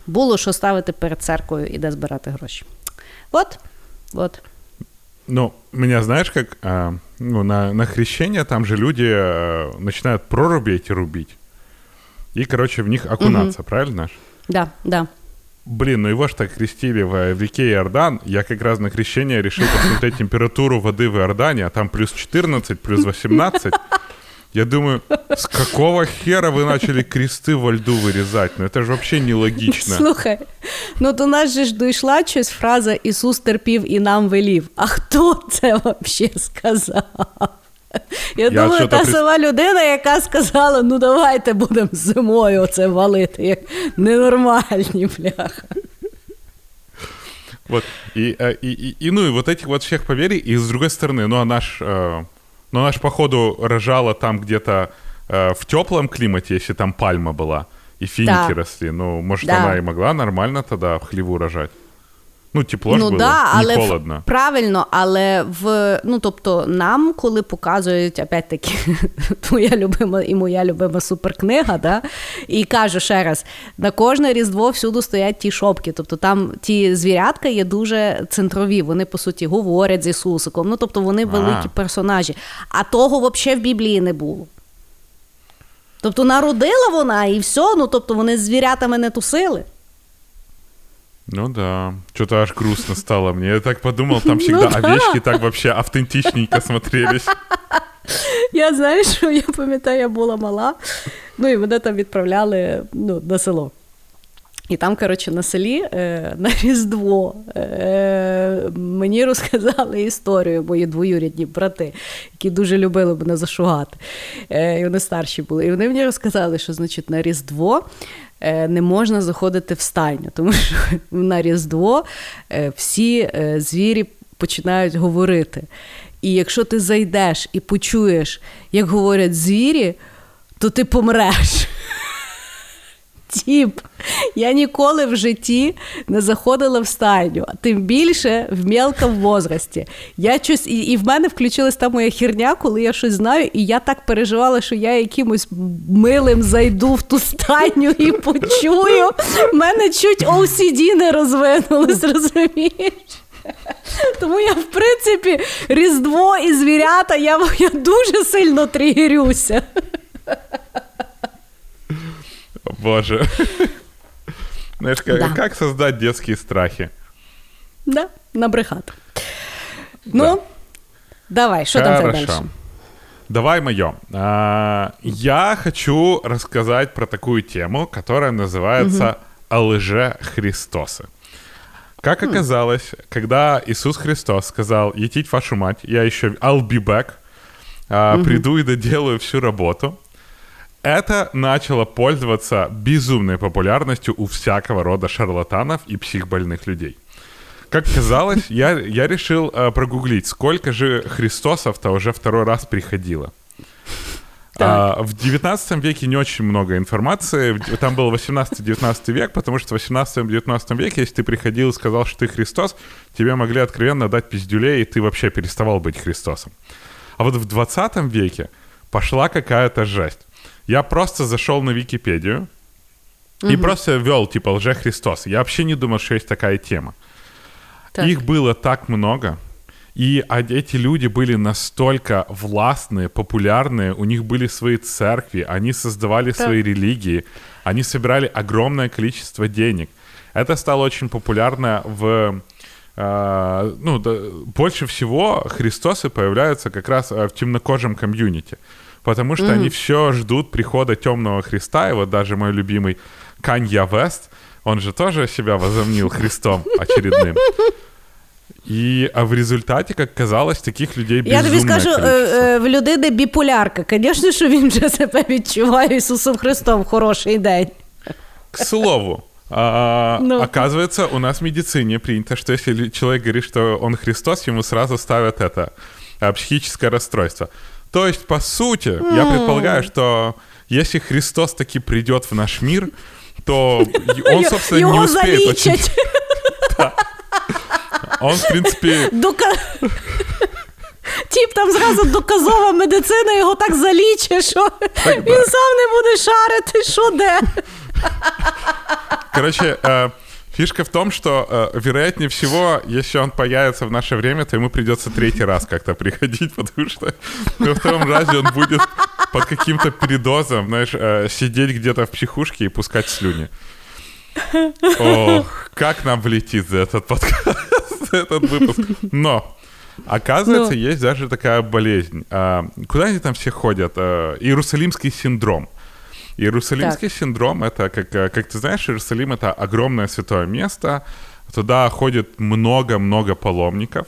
було що ставити перед церквою і де збирати гроші. От, от. Ну, меня знаешь, как а, ну, на, на хрещение там же люди а, начинают проруби эти рубить. И, короче, в них окунаться, угу. правильно? Да, да. Блин, ну его ж так крестили в, в реке Иордан. Я как раз на крещение решил посмотреть температуру воды в Иордане, а там плюс 14, плюс 18. Я думаю, с какого хера вы начали кресты во льду вырезать? Ну это же вообще нелогично. Слухай, ну до нас же ж дійшла щось фраза Ісус терпів і нам велів. А хто це взагалі сказав? Я, Я думаю, та при... сама людина, яка сказала: ну давайте будемо зимою оце валити, як ненормальні бляха. Вот, и, э, и, и, и, ну, и вот этих вот всех поверий, и с другой стороны, ну, а наш э, но она же, походу, рожала там где-то э, в теплом климате, если там пальма была, и финики да. росли. Ну, может, да. она и могла нормально тогда в хліву рожать. Ну, тепло ж ну, було, да, не але холодно. В, правильно, але в ну тобто нам, коли показують опять-таки твоя любима і моя любима суперкнига, да, і кажу ще раз: на кожне різдво всюди стоять ті шопки. Тобто там ті звірятка є дуже центрові. Вони по суті говорять з Ісусиком. Ну тобто вони великі персонажі. А того взагалі в Біблії не було. Тобто народила вона і все. Ну тобто вони з звірятами не тусили. Ну да, что-то аж грустно стало мне. Я так подумал, там всегда ну, овечки так вообще автентичненько смотрелись. Я знаю, що я пам'ятаю, я була мала, ну і мене там відправляли ну, на село. І там, коротше, на селі е, на Різдво е, мені розказали історію мої двоюрідні брати, які дуже любили мене зашугати. Е, і вони старші були. І вони мені розказали, що значить на Різдво не можна заходити в стайню, тому що на Різдво е, всі е, звірі починають говорити. І якщо ти зайдеш і почуєш, як говорять звірі, то ти помреш. Тіп, я ніколи в житті не заходила в стайню, а тим більше в мелкому возрасті. Я щось, і, і в мене включилась та моя херня, коли я щось знаю, і я так переживала, що я якимось милим зайду в ту стайню і почую. В мене чуть OCD не розвинулось, розумієш? Тому я, в принципі, Різдво і звірята, я, я дуже сильно тригерюся. Боже. Знаешь, как, Да. как создать детские страхи? Да, набрехати. Ну, давай, що там далі? Давай мое. А, я хочу рассказать про такую тему, которая называется «О лже Христосы». Как оказалось, когда Иисус Христос сказал «Етить вашу мать, я еще I'll be back», а, приду и доделаю всю работу, это начало пользоваться безумной популярностью у всякого рода шарлатанов и психбольных людей. Как казалось, я, я решил э, прогуглить, сколько же Христосов-то уже второй раз приходило. А, в 19 веке не очень много информации. Там был 18-19 век, потому что в 18-19 веке, если ты приходил и сказал, что ты Христос, тебе могли откровенно дать пиздюлей, и ты вообще переставал быть Христосом. А вот в 20 веке пошла какая-то жесть. Я просто зашел на Википедию и просто ввел типа лже-Христос. Я вообще не думал, что есть такая тема. Так. Их было так много. И а- эти люди были настолько властные, популярные, у них были свои церкви, они создавали свои религии, они собирали огромное количество денег. Это стало очень популярно в... э, ну, да, больше всего Христосы появляются как раз э, в темнокожем комьюнити, потому что они все ждут прихода темного Христа, и вот даже мой любимый Канья Вест, он же тоже себя возомнил Христом очередным. И а в результате, как казалось, таких людей Я тобі безумное скажу, е, количество. е, в людини біполярка. Звісно, що він вже себе відчуває Ісусом Христом в хороший день. К слову, а, Ну. оказывается, у нас в медицине принято, что если лю- человек говорит, что он Христос, ему сразу ставят это а, психическое расстройство. То есть, по сути, я предполагаю, что если Христос таки придет в наш мир, то и он, собственно, не Його успеет очень... залічать. Он, в принципе, Дока... Тіп там зразу доказова медицина його так залічить, що він сам не буде шарити, що де. Короче, э, фишка в том, что, э, вероятнее всего, если он появится в наше время, то ему придется третий раз как-то приходить, потому что во втором разе он будет под каким-то передозом, знаешь, э, сидеть где-то в психушке и пускать слюни. Ох, как нам влетит за этот подкаст, за этот выпуск. Но, оказывается, Ну. есть даже такая болезнь. А, Куда они там все ходят? А, Иерусалимский синдром. Иерусалимский синдром это, как, э, как ты знаешь, Иерусалим это огромное святое место. Туда ходит много-много паломников.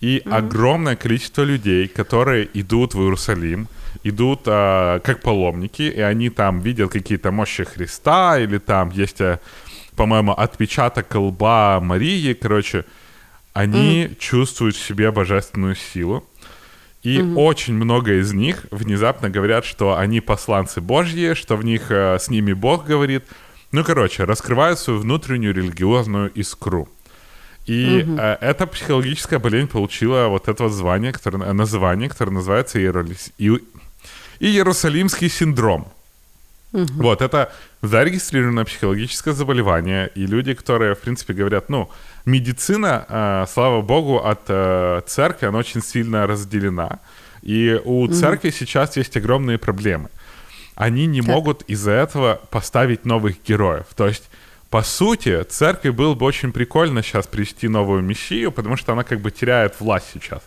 И огромное количество людей, которые идут в Иерусалим, идут а, как паломники, и они там видят какие-то мощи Христа, или там есть, э, по-моему, отпечаток лба Марии, короче, они чувствуют в себе божественную силу. И очень много из них внезапно говорят, что они посланцы Божьи, что в них э, с ними Бог говорит. Ну, короче, раскрывают свою внутреннюю религиозную искру. И э, эта психологическая болезнь получила вот это вот звание, которое, э, название, которое называется Иеролис- Иерусалимский синдром. Вот, это зарегистрированное психологическое заболевание, и люди, которые, в принципе, говорят, ну, медицина, э, слава богу, от э, церкви, она очень сильно разделена, и у церкви сейчас есть огромные проблемы. Они не могут из-за этого поставить новых героев. То есть, по сути, церкви было бы очень прикольно сейчас привести новую мессию, потому что она как бы теряет власть сейчас.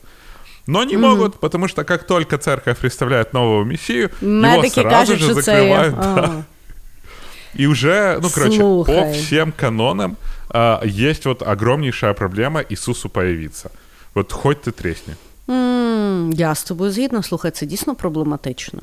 Но не могут, потому что как только церковь представляет нового мессию, его сразу кажуть, же це закрывают. да. И уже, ну, короче, Слухай. по всем канонам э, есть вот огромнейшая проблема Иисусу появиться. Вот хоть ты тресни. Я з тобою згідна, слухай, це дійсно проблематично.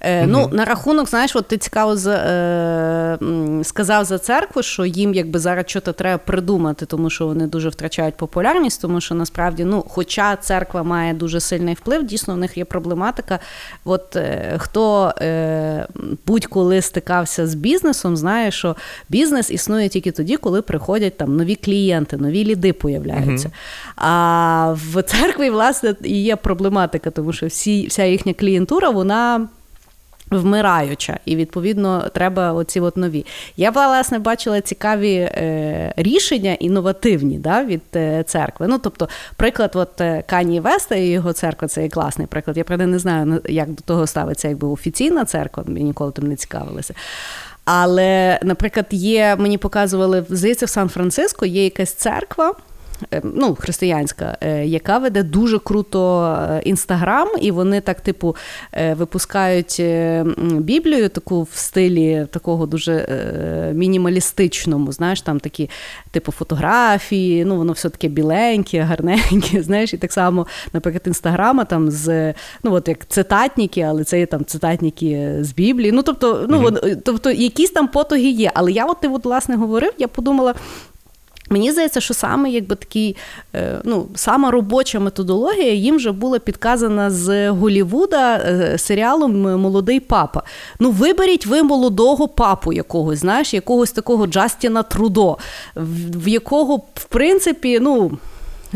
Е, Ну, на рахунок, знаєш, от ти цікаво за, е, сказав за церкву, що їм якби зараз щось треба придумати, тому що вони дуже втрачають популярність, тому що насправді, ну, хоча церква має дуже сильний вплив, дійсно в них є проблематика. От е, хто е, будь-коли стикався з бізнесом, знає, що бізнес існує тільки тоді, коли приходять там нові клієнти, нові ліди появляються. А в церкві, власне, і є проблематика, тому що всі, вся їхня клієнтура, вона. Вмираюча, і відповідно треба оці от нові. Я власне бачила цікаві е, рішення інновативні да, від е, церкви. Ну, тобто, приклад, от е, Кані Веста і його церква це є класний приклад. Я правда не знаю, як до того ставиться якби офіційна церква, я ніколи тим не цікавилася. Але, наприклад, є, мені показували, здається, в Сан-Франциско є якась церква. Е, Ну, християнська, е, яка веде дуже круто е, інстаграм, і вони так, типу, е, випускають Біблію таку в стилі такого дуже мінімалістичному. Знаєш, там такі, типу, фотографії, ну воно все таке біленьке, гарненьке. Знаєш, і так само, наприклад, інстаграма там з ну, от як цитатники, але це є там цитатники з Біблії. Ну, тобто, ну, вон- тобто, якісь там потуги є. Але я, от ти от, власне говорив, я подумала. Мені здається, що саме якби такий, е, ну, сама робоча методологія їм вже була підказана з Голівуда е, серіалом Молодий папа. Ну, виберіть ви молодого папу якогось, знаєш, якогось такого Джастіна Трудо, в якого, в принципі, ну.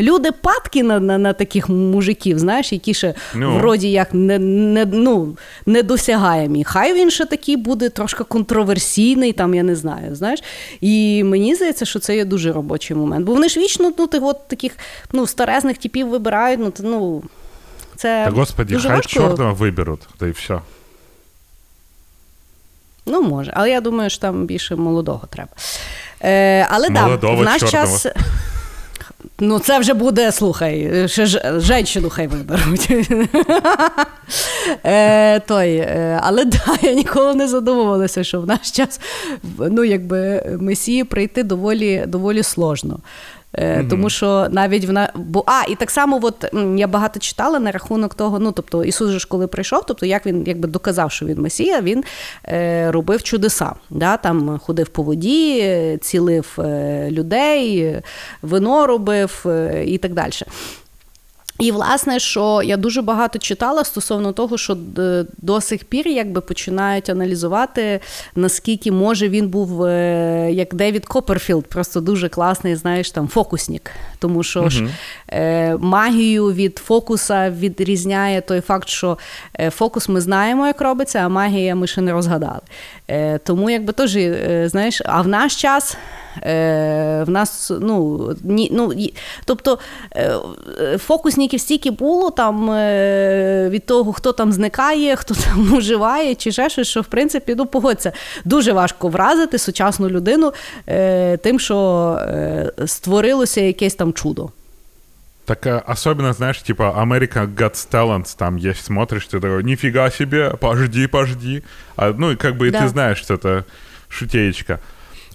Люди падки на, на, на таких мужиків, знаєш, які ще Ну. вроді як не, не, ну, недосягаємі. Хай він ще такий буде трошки контроверсійний, там я не знаю. знаєш. І мені здається, що це є дуже робочий момент. Бо вони ж вічно ну, тих от таких ну, старезних типів вибирають. Ну, ну, це Да господи, дуже хай важко. черного выберут, да и все. Ну, може, але я думаю, що там більше молодого треба. Е, але да, в наш чорного. час. Ну, це вже буде, слухай, ще ж женщину хай виберуть. Е, той, е, але да, я ніколи не задумувалася, що в наш час ну, якби, месії прийти доволі, доволі сложно. Е, Тому що навіть вона. Бо, а, і так само, от, я багато читала на рахунок того, ну тобто Ісус же ж коли прийшов, тобто як він якби доказав, що він Месія, він е, робив чудеса. Да? Там ходив по воді, цілив е, людей, вино робив е, і так далі. І, власне, що я дуже багато читала стосовно того, що до сих пір якби починають аналізувати, наскільки може він був е, як Девід Копперфілд, просто дуже класний, знаєш, там фокусник. Тому що ж е, магію від фокуса відрізняє той факт, що е, фокус ми знаємо, як робиться, а магія ми ще не розгадали. Е, тому, якби теж, е, знаєш, а в наш час. Е, в нас, ну, ні, ну, і- тобто е, е, фокусників стільки було там е, від того, хто там зникає, хто там уживає, чи ще щось, що в принципі, ну, погодься, дуже важко вразити сучасну людину е, тим, що е, створилося якесь там чудо. Так а, особенно, знаешь, типа America Got Talent, там есть, смотришь, ты такой, нифига себе, пожди, пожди. А, ну, и как бы и Да. ты знаешь, что это шутеечка.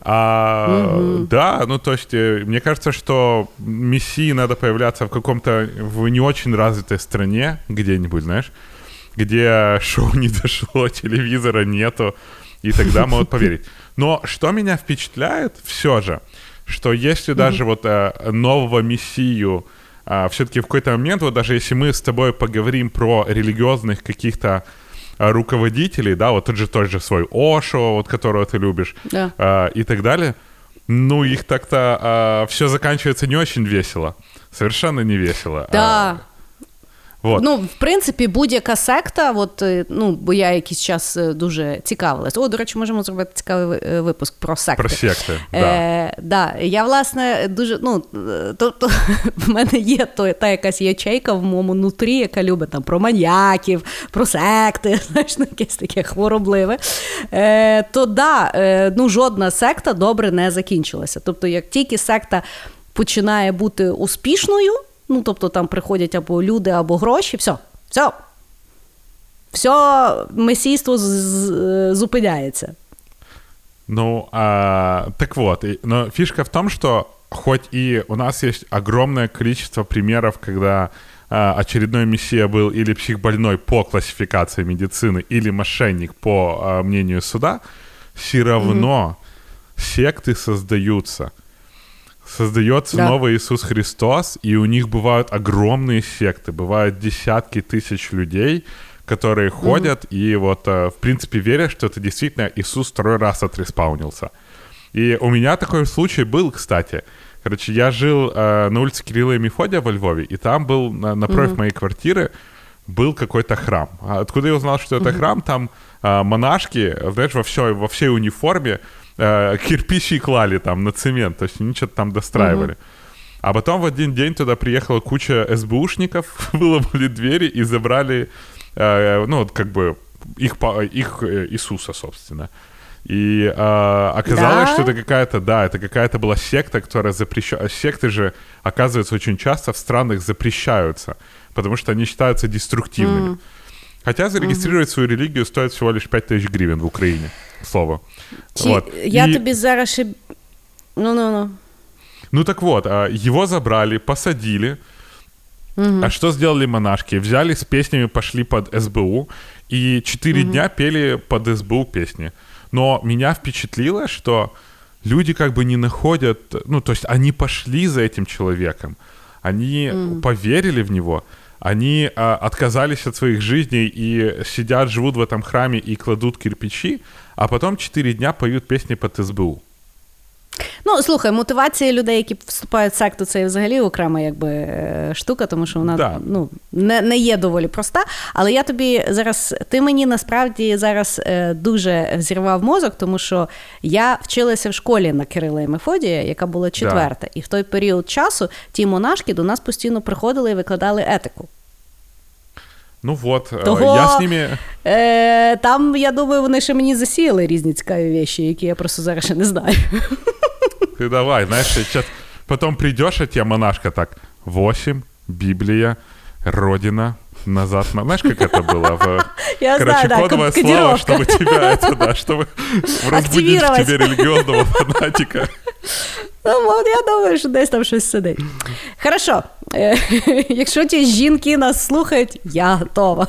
А, Да, ну то есть, э, мне кажется, что Мессии надо появляться в каком-то, в не очень развитой стране где-нибудь, знаешь, где шоу не дошло, телевизора нету, и тогда могут поверить. Но что меня впечатляет все же, что если даже вот э, нового мессию все-таки в какой-то момент, вот даже если мы с тобой поговорим про религиозных каких-то а, руководителей, да, вот тот же тот же свой Ошо, вот которого ты любишь, Да. а, и так далее, ну их так-то все заканчивается не очень весело, совершенно не весело. Да. А, вот. Ну, в принципі, будь-яка секта, от, е, ну, бо я якийсь час е, дуже цікавилась. О, до речі, можемо зробити цікавий е, випуск про секти. Про секти, да. Е, да. Я, власне, дуже, ну, тобто, в мене є то, та якась ячейка в моєму нутрі, яка любить там про маньяків, про секти, знаєш, ну, якесь таке хворобливе. Е, то да, е, ну, жодна секта добре не закінчилася. Тобто, як тільки секта починає бути успішною, ну, тобто там приходять або люди, або гроші, все, все. Все месійство з- з- зупиняється. Ну, а, так вот, и, но фишка в том, что хоть и у нас есть огромное количество примеров, когда а, очередной мессия был или психбольной по классификации медицины, или мошенник по а, мнению суда, все равно mm-hmm. секты создаются. Создается да. новый Иисус Христос, и у них бывают огромные секты, бывают десятки тысяч людей, которые mm-hmm. ходят и вот, э, в принципе, верят, что это действительно Иисус второй раз отреспаунился. И у меня такой случай был, кстати. Короче, я жил э, на улице Кирилла и Мефодия во Львове, и там был на, напротив mm-hmm. моей квартиры был какой-то храм. Откуда я узнал, что это mm-hmm. храм? Там э, монашки, знаешь, во всей, во всей униформе э, кирпичи клали там на цемент, то есть они что-то там достраивали. А потом в один день туда приехала куча СБУшников, выломали двери и забрали, э, ну, как бы, их, их э, Иисуса, собственно. И э, оказалось, да? что это какая-то, да, это какая-то была секта, которая запрещена. Секты же, оказывается, очень часто в странах запрещаются, потому что они считаются деструктивными. Mm. Хотя зарегистрировать mm-hmm. свою религию стоит всего лишь 5 тысяч гривен в Украине, к слову. Чи... Вот. Я И... тобі зараз Ну-ну-ну. Ну так вот, а, его забрали, посадили. Угу. А что сделали монашки? Взяли с песнями, пошли под СБУ, и четыре угу. дня пели под СБУ песни. Но меня впечатлило, что люди как бы не находят, ну, то есть они пошли за этим человеком, они mm. поверили в него, они а, отказались от своих жизней и сидят, живут в этом храме и кладут кирпичи, а потом четыре дня поют песни под СБУ. Ну, слухай, мотивація людей, які вступають в секту, це взагалі окрема якби, е, штука, тому що вона да. ну, не не є доволі проста. Але я тобі зараз, ти мені насправді зараз е, дуже взірвав мозок, тому що я вчилася в школі на Кирила і Мефодія, яка була четверта. Да. І в той період часу ті монашки до нас постійно приходили і викладали етику. Ну от, е, Того, я з ними... Е, Там, я думаю, вони ще мені засіяли різні цікаві вещі, які я просто зараз ще не знаю. Ты давай, знаешь, сейчас потом придешь, а тебе монашка так, восемь, Библия, Родина, назад. Знаешь, как это было? В... Я Короче, знаю, кодовое да, слово, чтобы тебя это, да, чтобы разбудить в тебе религиозного фанатика. Ну, от я думаю, що десь там щось сидить. Хорошо. Якщо ті жінки нас слухають, я готова.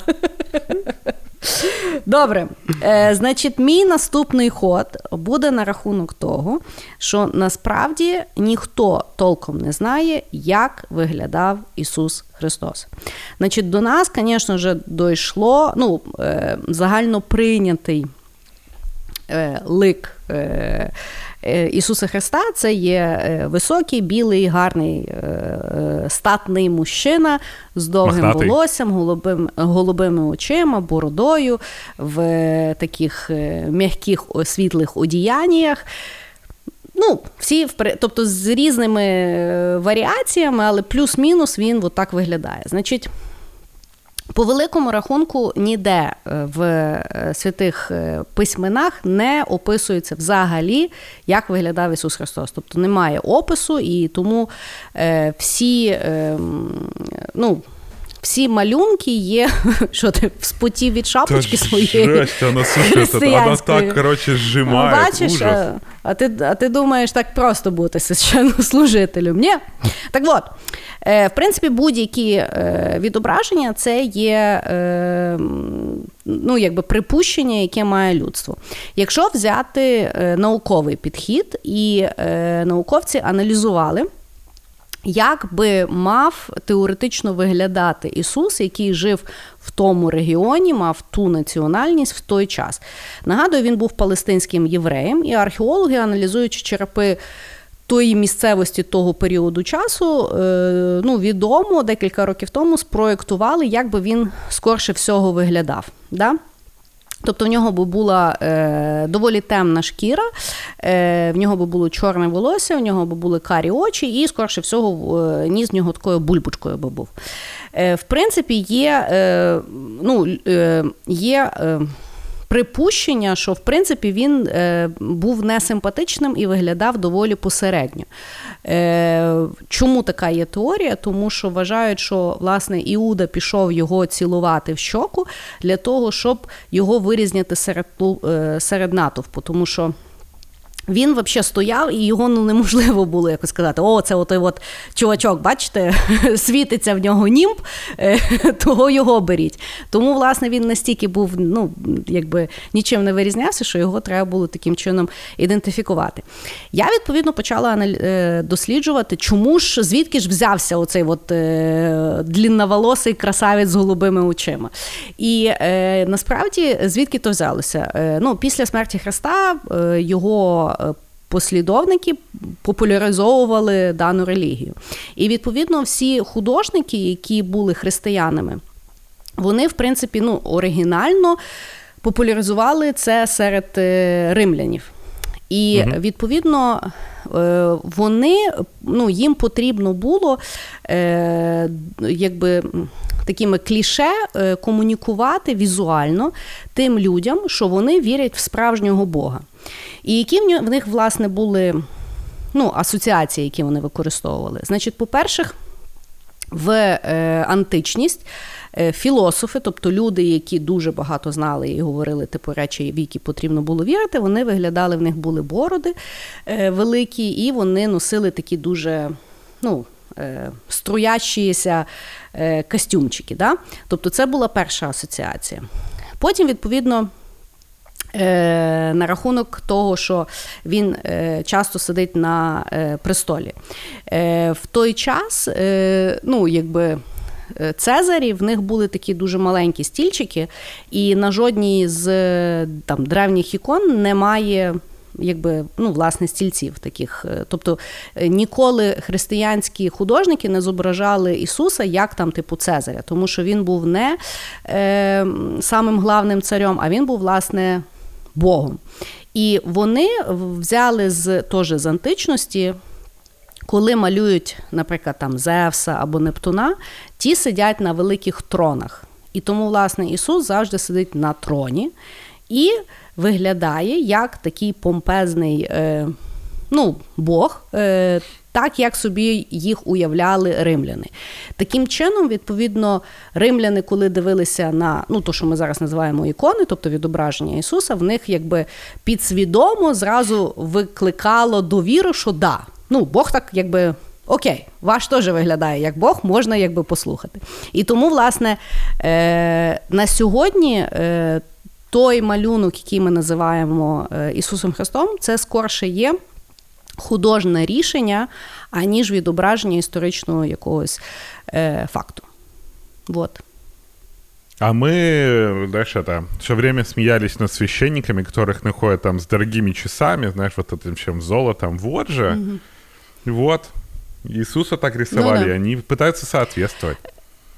Добре, Е, значить, мій наступний ход буде на рахунок того, що насправді ніхто толком не знає, як виглядав Ісус Христос. Значить, до нас, звісно вже дійшло ну, е, загально прийнятий е, лик. Е, Ісуса Христа це є е, високий, білий, гарний, е, статний мужчина з довгим Махнатий. волоссям, голубим, голубими очима, бородою, в таких м'яких світлих одіяннях. Ну, всі тобто з різними варіаціями, але плюс-мінус він отак виглядає. Значить. По великому рахунку, ніде е, в е, святих е, письменах не описується взагалі, як виглядав Ісус Христос. Тобто немає опису, і тому всі, ну. Всі малюнки є, що ти спотів від шапочки своєї. Жесть, вона, слушай, вона так, коротше, зжимає. Ну, бачиш, ужас. А, ти, а ти думаєш, так просто бути священнослужителем? Ні? Так от, Е, в принципі, будь-які е, відображення це є е, ну, якби припущення, яке має людство. Якщо взяти науковий підхід, і науковці аналізували. Як би мав теоретично виглядати Ісус, який жив в тому регіоні, мав ту національність в той час? Нагадую, він був палестинським євреєм, і археологи, аналізуючи черепи тої місцевості того періоду часу, е, ну, відомо декілька років тому спроєктували, як би він скорше всього виглядав. Да? Тобто в нього би була е, доволі темна шкіра, е, в нього би було чорне волосся, в нього би були карі очі, і, скорше всього, е, ніс в нього такою бульбочкою би був. Е, В принципі, є, е, ну, е, є припущення, що в принципі він е, був несимпатичним і виглядав доволі посередньо. Е, Чому така є теорія? Тому що вважають, що власне Іуда пішов його цілувати в щоку для того, щоб його вирізняти серед, е, серед натовпу. Тому що Він взагалі стояв, і його ну неможливо було якось сказати: о, це отой от чувачок, бачите, світиться в нього німб, е, того його беріть. Тому, власне, він настільки був, ну, якби нічим не вирізнявся, що його треба було таким чином ідентифікувати. Я відповідно почала е, досліджувати, чому ж звідки ж взявся оцей от е, длінноволосий красавець з голубими очима. І насправді звідки то взялося? Ну, Після смерті Христа його послідовники популяризовували дану релігію. І відповідно всі художники, які були християнами, вони, в принципі, ну, оригінально популяризували це серед е, римлянів. І відповідно е, вони ну, їм потрібно було е, якби такими кліше комунікувати візуально тим людям, що вони вірять в справжнього Бога. І які в них, власне, були ну, асоціації, які вони використовували? Значить, по-перше, в е, античність е, філософи, тобто люди, які дуже багато знали і говорили типу речі, в які потрібно було вірити, вони виглядали, в них були бороди е, великі, і вони носили такі дуже ну, е, струящіся е, костюмчики. Да? Тобто це була перша асоціація. Потім, відповідно. Е, на рахунок того, що він е, часто сидить на е, престолі. В той час, ну, якби. Цезарі в них були такі дуже маленькі стільчики, і на жодній з там древніх ікон немає якби, ну, власне, стільців таких. Тобто ніколи християнські художники не зображали Ісуса як там, типу, Цезаря, тому що він був не е, самим главним царем, а він був, власне, Богом. І вони взяли з теж з античності. Коли малюють, наприклад, там Зевса або Нептуна, ті сидять на великих тронах. І тому, власне, Ісус завжди сидить на троні і виглядає як такий помпезний е, ну, Бог, е, так як собі їх уявляли римляни. Таким чином, відповідно, римляни, коли дивилися на ну, то, що ми зараз називаємо ікони, тобто відображення Ісуса, в них якби підсвідомо зразу викликало довіру, що да, ну, Бог так якби. Окей, ваш теж виглядає як Бог, можна якби послухати. І тому, власне, е, на сьогодні е, той малюнок, який ми називаємо е, Ісусом Христом, це скорше є художне рішення, аніж відображення історичного якогось е, факту. Вот. А мы, знаешь, это, все время смеялись над священниками, которых находят там с дорогими часами, знаешь, вот этим чем золотом. Вот же. Угу. Вот. Иисуса так рисовали, ну, да. и они пытаются соответствовать.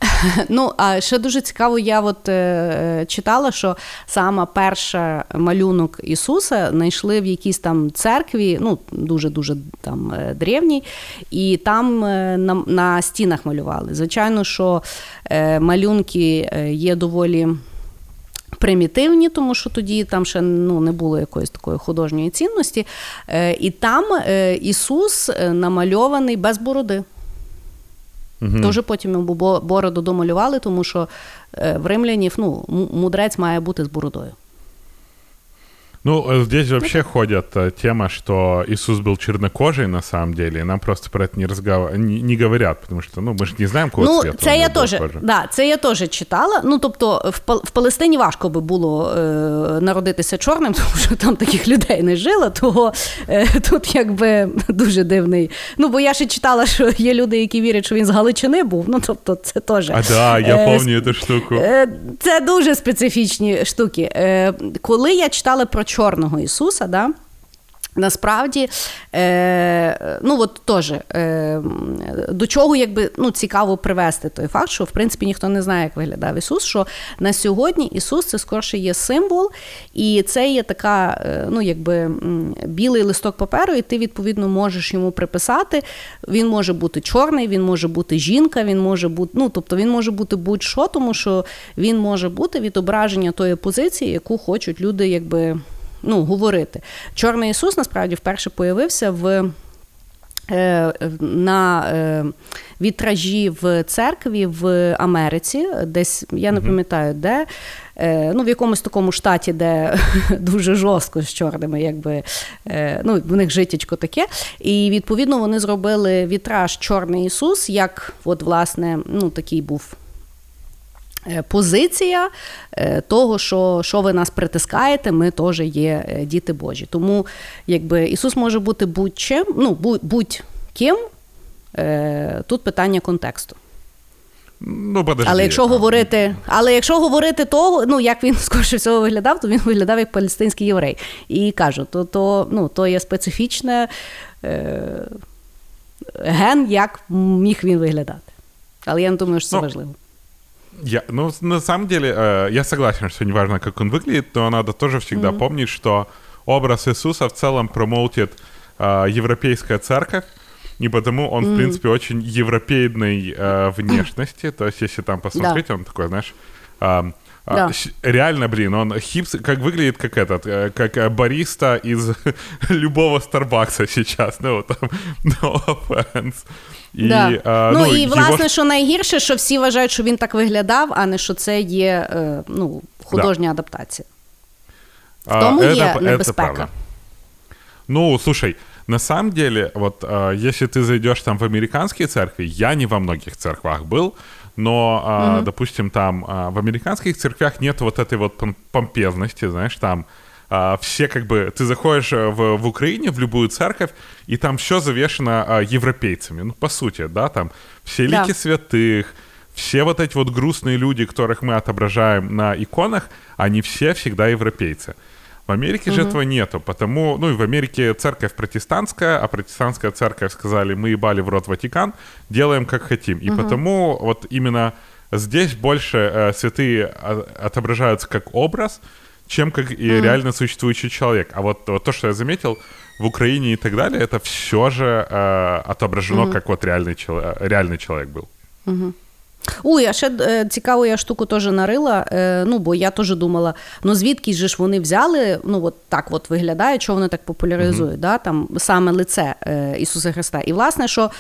Ну, а ще дуже цікаво, я от е, читала, що саме перша малюнок Ісуса знайшли в якійсь там церкві, ну, дуже-дуже там е, древній, і там е, на, на стінах малювали. Звичайно, що е, малюнки е, є доволі. Примітивні, тому що тоді там ще ну, не було якоїсь такої художньої цінності. Е, І там е, Ісус намальований без бороди. Угу. Дуже потім йому бороду домалювали, тому що е, в римлянів ну, мудрець має бути з бородою. Ну, э, здесь вообще ходят э, тема, что Иисус был чернокожий на самом деле, и нам просто про это не, разгов... не, не говорят, потому что ну, ми ж не знаємо, кого ну, цвіту. Це я теж да, це я теж читала. Ну, тобто, в, в Палестині важко би було е, народитися чорним, тому що там таких людей не жило, того е, тут якби дуже дивний. Ну, бо я ще читала, що є люди, які вірять, що він з Галичини був. Ну, тобто, це теж. А да, я е, пам'ятаю цю штуку. Е, це дуже специфічні штуки. Е, коли я читала про чорного Ісуса, да, Насправді, е, ну от теж е, до чого якби ну цікаво привести той факт, що в принципі ніхто не знає, як виглядав Ісус. Що на сьогодні Ісус це скорше є символ, і це є така, е, ну якби білий листок паперу, і ти відповідно можеш йому приписати. Він може бути чорний, він може бути жінка, він може бути, ну тобто він може бути будь-що, тому що він може бути відображення тої позиції, яку хочуть люди, якби ну, говорити. Чорний Ісус насправді вперше появився в. Е, на е, вітражі в церкві в Америці, десь я не пам'ятаю де. е, ну, в якомусь такому штаті, де дуже жорстко з чорними, якби ну, в них життячко таке. І відповідно вони зробили вітраж Чорний Ісус, як, от, власне, ну, такий був. Е, позиція е, того, що що ви нас притискаєте, ми теж є е, діти Божі. Тому якби Ісус може бути будь-чим, ну, будь-ким, тут питання контексту. Ну, подожди, Але якщо говорити, але якщо говорити того, ну як він скоріше всього виглядав, то він виглядав як палестинський єврей. І кажу, то то, ну, то є специфічне е, ген, як міг він виглядати. Але я не думаю, що це ну, важливо. Я, ну, на самом деле, э, я согласен, что неважно, как он выглядит, но надо тоже всегда mm-hmm. помнить, что образ Иисуса в целом промоутит э, европейская церковь, и потому он, mm-hmm. в принципе, очень европейной э, внешности. То есть, если там посмотреть, да. он такой, знаешь, э, да. реально, блин, он хипс, как выглядит как этот, э, как э, бариста из любого Старбакса сейчас. Ну, там, no offense. І, да. а, ну, ну і власне, його... що найгірше, що всі вважають, що він так виглядав, а не що це є е, ну, художня да. адаптація. В тому а, є это, небезпека. Это ну, слушай, на самом деле, вот э, если ты зайдешь там в американские церкви, я не во многих церквах был, но, э, угу. допустим, там э, в американских церквях нет вот этой вот помпезности, знаешь, там а, все как бы... Ты заходишь э, в, в Украине, в любую церковь, и там все завешено а, европейцами. Ну, по сути, да, там все лики да. святых, все вот эти вот грустные люди, которых мы отображаем на иконах, они все всегда европейцы. В Америке угу. же этого нету, потому, ну и в Америке церковь протестантская, а протестантская церковь сказали, мы ебали в рот Ватикан, делаем как хотим. И угу. потому вот именно здесь больше э, святые а, отображаются как образ, чем как и mm. реально существующий человек. А вот, вот то, что я заметил, в Украине и так далее, это все же э, отображено, mm-hmm. как вот реальный, чело- реальный человек был. Mm-hmm. Ой, а ще е, цікаву я штуку теж нарила. Е, ну, бо я теж думала, ну звідки ж вони взяли, ну от так от виглядає, що вони так популяризують, mm-hmm. да, там саме лице е, Ісуса Христа. І власне, що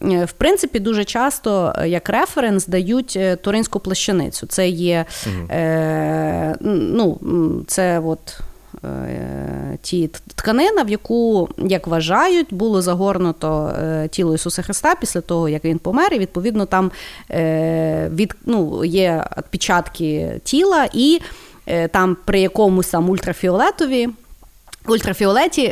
в принципі дуже часто як референс дають туринську плащаницю. Це є mm-hmm. е, ну, це от. Е, ті тканина, в яку, як вважають, було загорнуто е, тіло Ісуса Христа після того, як він помер, і відповідно там е, від, ну, є відпечатки тіла, і там при якомусь там ультрафіолетові. Ультрафіолеті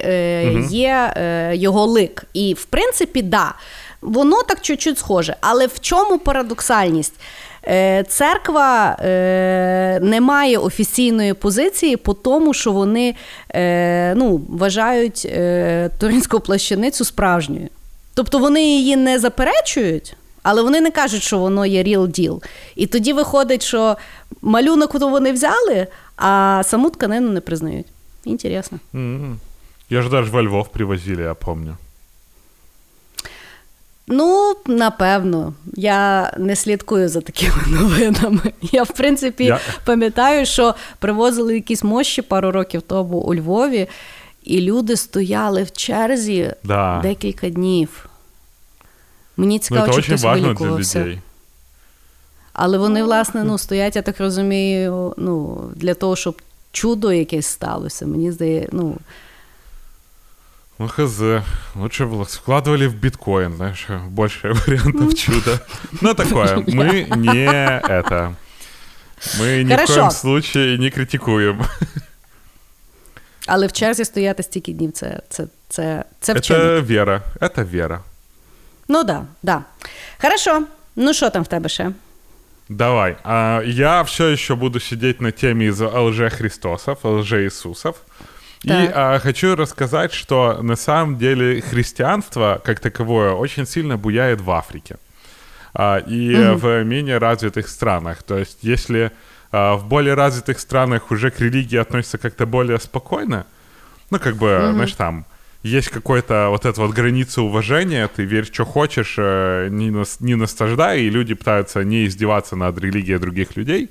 є його лик. І, в принципі, да, воно так чуть-чуть схоже. Але в чому парадоксальність? Е, церква е, не має офіційної позиції по тому, що вони е, ну, вважають туринську плащаницю справжньою. Тобто вони її не заперечують. Але вони не кажуть, що воно є real deal. І тоді виходить, що малюнок вони взяли, а саму тканину не признають. Інтересно. Mm-hmm. Я ж навіть во Львов привозили, я пам'ятаю. Ну, напевно, я не слідкую за такими новинами. Я, в принципі, я... пам'ятаю, що привозили якісь мощі пару років тому у Львові, і люди стояли в черзі да. декілька днів. Мені цікаво, ну, чи хтось вилікувався. Але вони, власне, ну, стоять, я так розумію, ну, для того, щоб чудо якесь сталося. Мені здається, ну. Ну, хз. Лучше было вкладывали в биткоин, знаешь, больше вариантов чуда. Ну, такое. Мы не это. Мы ни в коем случае не критикуємо. Але в черзі стояти стільки днів це це, це, це вчинок. Це віра. Це віра. Ну да, да. Хорошо. Ну що там в тебе ще? Давай. А, я все еще буду сидеть на теме из лже-христосов, лже-иисусов. И а, хочу рассказать, что на самом деле христианство как таковое очень сильно буяет в Африке а, и mm в менее развитых странах. То есть если а, в более развитых странах уже к религии относятся как-то более спокойно, ну как бы, mm знаешь, там есть какой-то вот эта вот граница уважения, ты верь, что хочешь, э, не, нас, не наслаждай, и люди пытаются не издеваться над религией других людей.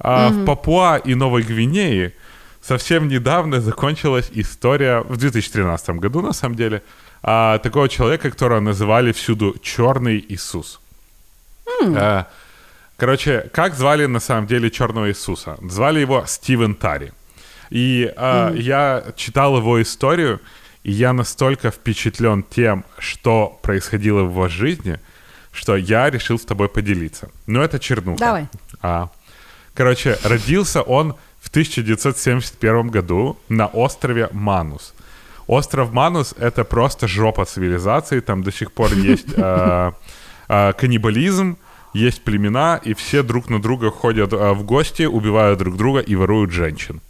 А mm в Папуа и Новой Гвинее совсем недавно закончилась история, в 2013 году на самом деле, а, такого человека, которого называли всюду «Черный Иисус». Mm. А, Короче, как звали на самом деле черного Иисуса? Звали его Стивен Тари. И э, mm-hmm. я читал его историю, и я настолько впечатлен тем, что происходило в его жизни, что я решил с тобой поделиться. Но это чернуха. Давай. А, короче, родился он в 1971 году на острове Манус. Остров Манус — это просто жопа цивилизации, там до сих пор есть э, э, каннибализм, есть племена, и все друг на друга ходят э, в гости, убивают друг друга и воруют женщин.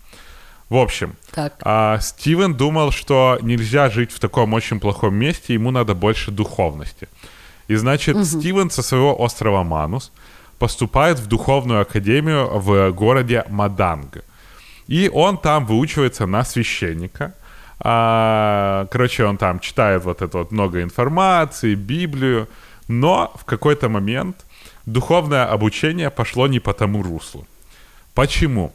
В общем, Так. а, Стивен думал, что нельзя жить в таком очень плохом месте, ему надо больше духовности. И значит, Стивен со своего острова Манус поступает в духовную академию в городе Маданг. И он там выучивается на священника. А, короче, он там читает вот это вот много информации, Библию. Но в какой-то момент духовное обучение пошло не по тому руслу. Почему?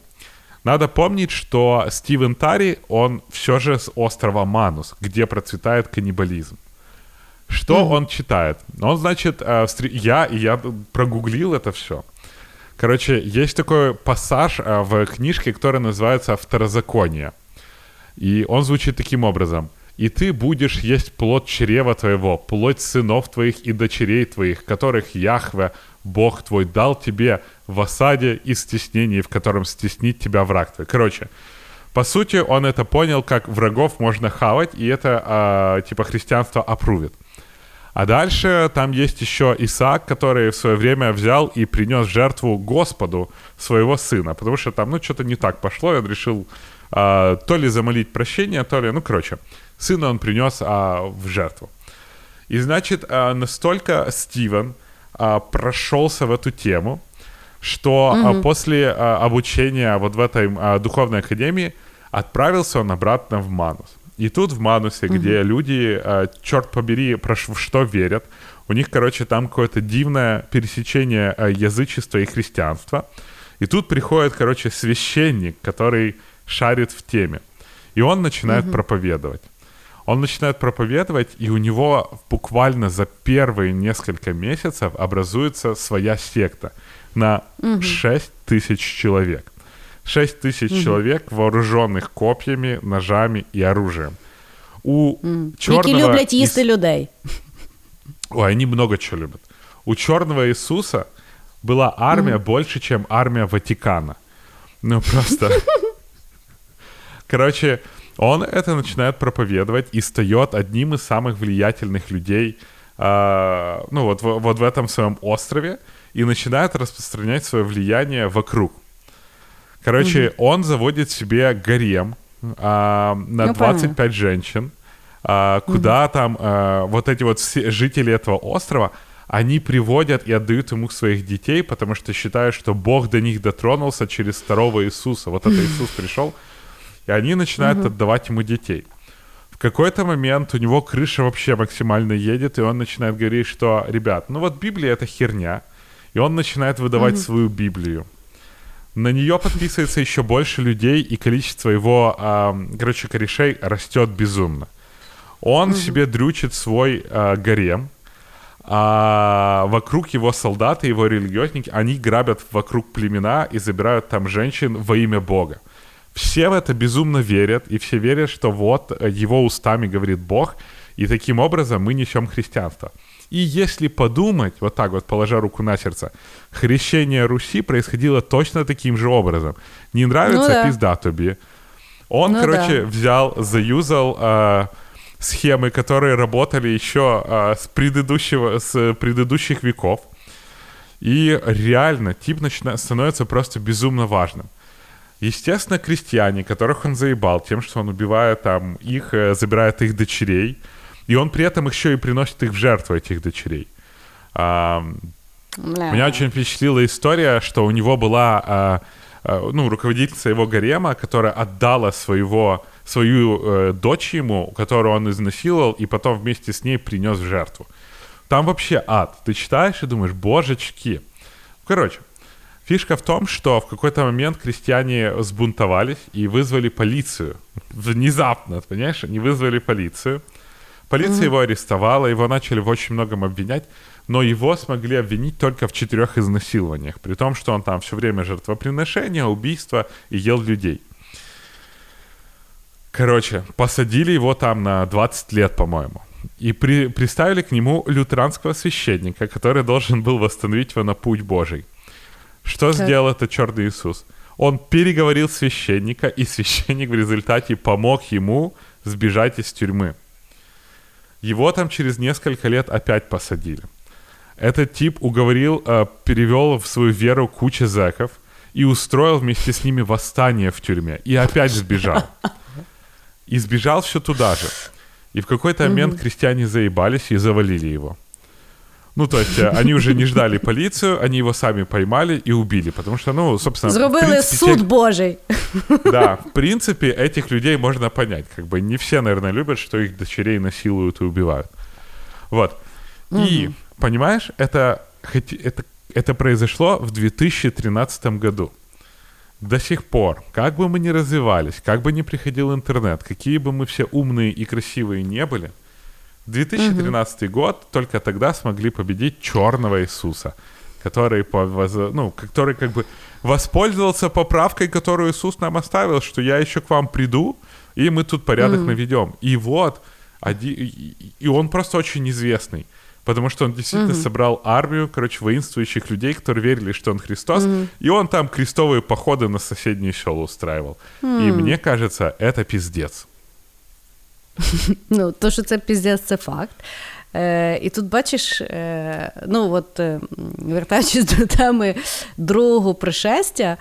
Надо помнить, что Стивен Тари, он все же с острова Манус, где процветает каннибализм. Что он читает? Он, значит, э, я, я прогуглил это все. Короче, есть такой пассаж э, в книжке, который называется «Второзаконие». И он звучит таким образом. «И ты будешь есть плод чрева твоего, плоть сынов твоих и дочерей твоих, которых Яхве, Бог твой, дал тебе в осаде и стеснении, в котором стеснит тебя враг твой». Короче, по сути, он это понял, как врагов можно хавать, и это, а, типа, христианство опрувит. А дальше там есть еще Исаак, который в свое время взял и принес жертву Господу своего сына, потому что там, ну, что-то не так пошло, и он решил а, то ли замолить прощение, то ли, ну, короче, сына он принес а, в жертву. И, значит, а, настолько Стивен а, прошелся в эту тему, что а, после а, обучения вот в этой а, духовной академии отправился он обратно в Манус. И тут в Манусе, где люди, а, черт побери, про что верят, у них, короче, там какое-то дивное пересечение а, язычества и христианства. И тут приходит, короче, священник, который шарит в теме. И он начинает проповедовать. Он начинает проповедовать, и у него буквально за первые несколько месяцев образуется своя секта на 6 тысяч человек. 6 тысяч человек, вооруженных копьями, ножами и оружием. У черного Які люблять їсти людей. Ой, они много чего любят. У черного Иисуса была армия больше, чем армия Ватикана. Ну, просто... Короче, он это начинает проповедовать и встает одним из самых влиятельных людей, а, ну, вот, вот в этом своем острове, и начинает распространять свое влияние вокруг. Короче, он заводит себе гарем а, на Я поняла. 25 женщин, а, куда там а, вот эти вот все жители этого острова, они приводят и отдают ему своих детей, потому что считают, что Бог до них дотронулся через второго Иисуса. Вот это Иисус пришел, и они начинают отдавать ему детей. В какой-то момент у него крыша вообще максимально едет, и он начинает говорить, что, ребят, ну вот Библия это херня, и он начинает выдавать свою Библию. На нее подписывается еще больше людей, и количество его, ам, короче, корешей растет безумно. Он себе дрючит свой а, гарем, а вокруг его солдаты, его религиозники, они грабят вокруг племена и забирают там женщин во имя Бога. Все в это безумно верят, и все верят, что вот э, его устами говорит Бог, и таким образом мы несем христианство. И если подумать, вот так вот, положа руку на сердце, хрещение Руси происходило точно таким же образом. Не нравится, Ну да. пизда тобі. Он, Ну короче, да. взял, заюзал а, схемы, которые работали еще а, с предыдущего, с предыдущих веков. И реально тип начина- становится просто безумно важным. Естественно, крестьяне, которых он заебал тем, что он убивает там их, э, забирает их дочерей, и он при этом еще и приносит их в жертву, этих дочерей. Ам, Бля. меня очень впечатлила история, что у него была а, а, ну, руководительница его гарема, которая отдала своего, свою э, дочь ему, которую он изнасиловал, и потом вместе с ней принес в жертву. Там вообще ад. Ты читаешь и думаешь, божечки. Короче, фишка в том, что в какой-то момент крестьяне сбунтовались и вызвали полицию. Внезапно, понимаешь? Они вызвали полицию. Полиция mm-hmm. его арестовала, его начали в очень многом обвинять, но его смогли обвинить только в четырех изнасилованиях, при том, что он там все время жертвоприношения, убийства и ел людей. Короче, посадили его там на 20 лет, по-моему. И при, приставили к нему лютеранского священника, который должен был восстановить его на путь Божий. Что так. сделал этот черный Иисус? Он переговорил священника, и священник в результате помог ему сбежать из тюрьмы. Его там через несколько лет опять посадили. Этот тип уговорил, э, перевел в свою веру кучу зэков и устроил вместе с ними восстание в тюрьме. И опять сбежал. И сбежал все туда же. И в какой-то момент крестьяне заебались и завалили его. Ну, то есть э, они уже не ждали полицию, они его сами поймали и убили, потому что, ну, собственно... Зробили суд тех... Божий. Да, в принципе, этих людей можно понять. Как бы не все, наверное, любят, что их дочерей насилуют и убивают. Вот. И, понимаешь, это, это, это произошло в 2013 году. До сих пор, как бы мы ни развивались, как бы ни приходил интернет, какие бы мы все умные и красивые не были – 2013 угу. год только тогда смогли победить черного Иисуса, который, ну, который как бы воспользовался поправкой, которую Иисус нам оставил, что я еще к вам приду, и мы тут порядок mm. наведем. И вот, один, и он просто очень известный. Потому что он действительно mm-hmm. собрал армию, короче, воинствующих людей, которые верили, что он Христос, mm-hmm. и он там крестовые походы на соседние села устраивал. Mm-hmm. И мне кажется, это пиздец. Ну, то, що це піздець, це факт. Е, І тут бачиш, е, ну от е, вертаючись до теми другого пришестя,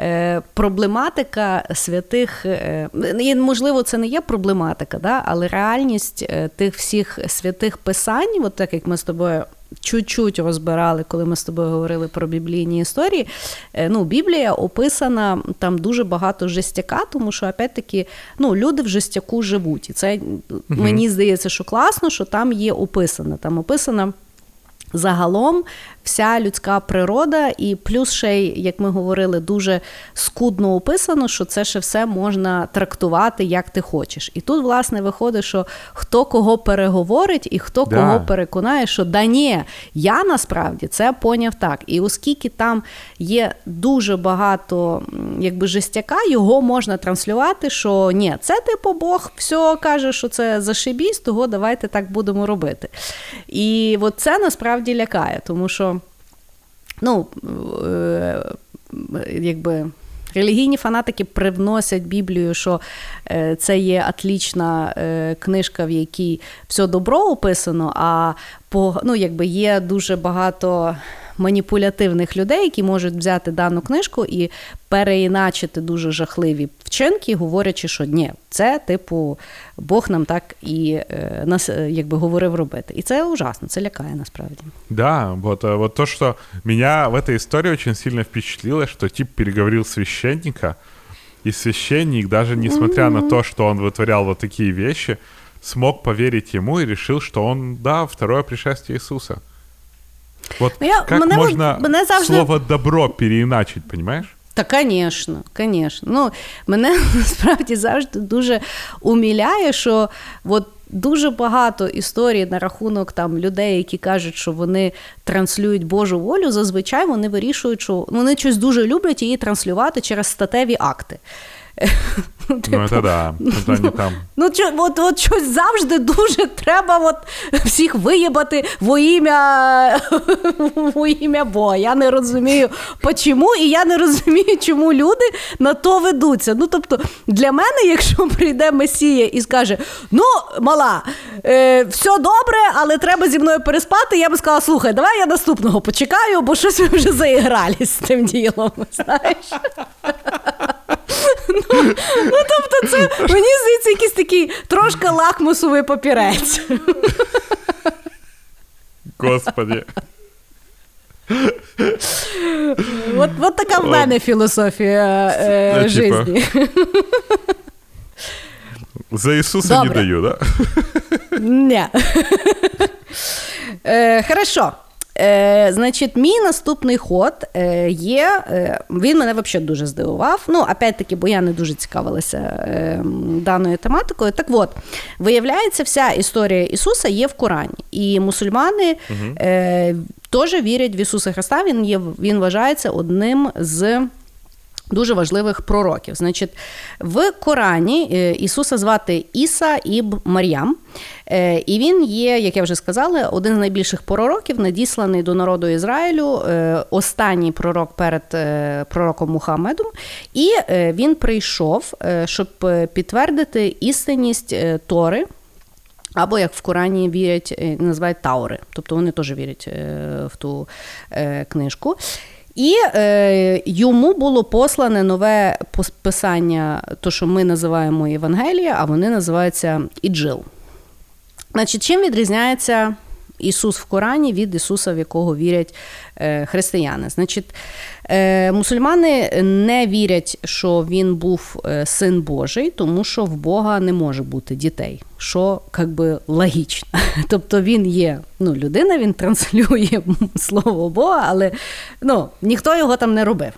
е, проблематика святих, е, можливо, це не є проблематика, да, але реальність е, тих всіх святих писань, от так як ми з тобою чуть-чуть розбирали, коли ми з тобою говорили про біблійні історії. Е, ну, Біблія описана там дуже багато жестяка, тому що, опять-таки, ну, люди в жестяку живуть. І це угу. мені здається, що класно, що там є описано. Там описана. Загалом вся людська природа, і плюс ще й, як ми говорили, дуже скудно описано, що це ще все можна трактувати як ти хочеш. І тут, власне, виходить, що хто кого переговорить і хто да. кого переконає, що да ні, я насправді це поняв так. І оскільки там є дуже багато якби жестяка, його можна транслювати, що ні, це типу Бог все каже, що це зашибісь, того давайте так будемо робити. І от це насправді лякає, тому що ну, е, якби. Релігійні фанатики привносять Біблію, що е, це є атлічна е, книжка, в якій все добро описано, а по, ну, якби є дуже багато маніпулятивних людей, які можуть взяти дану книжку і переіначити дуже жахливі вчинки, говорячи, що ні, це типу Бог нам так і е, нас е, якби говорив робити. І це ужасно, це лякає насправді. Да, вот, э, вот то, что меня в этой истории очень сильно впечатлило, что тип переговорил священника, и священник, даже несмотря mm-hmm. на то, что он вытворял вот такие вещи, смог поверить ему и решил, что он, да, второе пришествие Иисуса. Вот ну, я, как мене, можно мене завжди... слово «добро» переиначить, понимаешь? Та, звісно, звісно. Ну, мене насправді завжди дуже уміляє, що от дуже багато історій на рахунок там людей, які кажуть, що вони транслюють Божу волю. Зазвичай вони вирішують, що вони щось дуже люблять її транслювати через статеві акти. Ну, типу, це да. Це там. Ну, от, от щось завжди дуже треба от всіх виїбати во ім'я во ім'я Бога. Я не розумію, чому, і я не розумію, чому люди на то ведуться. Ну, тобто, для мене, якщо прийде Месія і скаже: Ну, мала, е, все добре, але треба зі мною переспати, я би сказала, слухай, давай я наступного почекаю, бо щось ми вже заігрались з тим ділом. знаєш. Ну, ну тобто, це мені здається, якийсь такий трошки лакмусовий папірець. Господи. От от така в мене філософія е, е, житті. За Ісуса Добре. не даю, да? Ні. Е, Хорошо. Е, Значить, мій наступний ход е, є. Е, він мене взагалі дуже здивував. Ну, опять-таки, бо я не дуже цікавилася е, даною тематикою. Так от, виявляється, вся історія Ісуса є в Корані. І мусульмани угу. е, теж вірять в Ісуса Христа. Він є, він вважається одним з. Дуже важливих пророків. Значить, в Корані е, Ісуса звати Іса Іб Мар'ям. Е, і він є, як я вже сказала, один з найбільших пророків, надісланий до народу Ізраїлю, е, останній пророк перед пророком Мухаммедом. І він прийшов, щоб підтвердити істинність Тори. Або як в Корані вірять, називають Таури, тобто вони теж вірять в ту книжку. І е, йому було послане нове писання, то, що ми називаємо Євангелія, а вони називаються Іджил. Значить, чим відрізняється Ісус в Корані від Ісуса, в якого вірять е, християни? Значить, Е, мусульмани не вірять, що він був е, син Божий, тому що в Бога не може бути дітей, що як би логічно. Тобто він є ну, людина, він транслює слово Бога, але ну, ніхто його там не робив.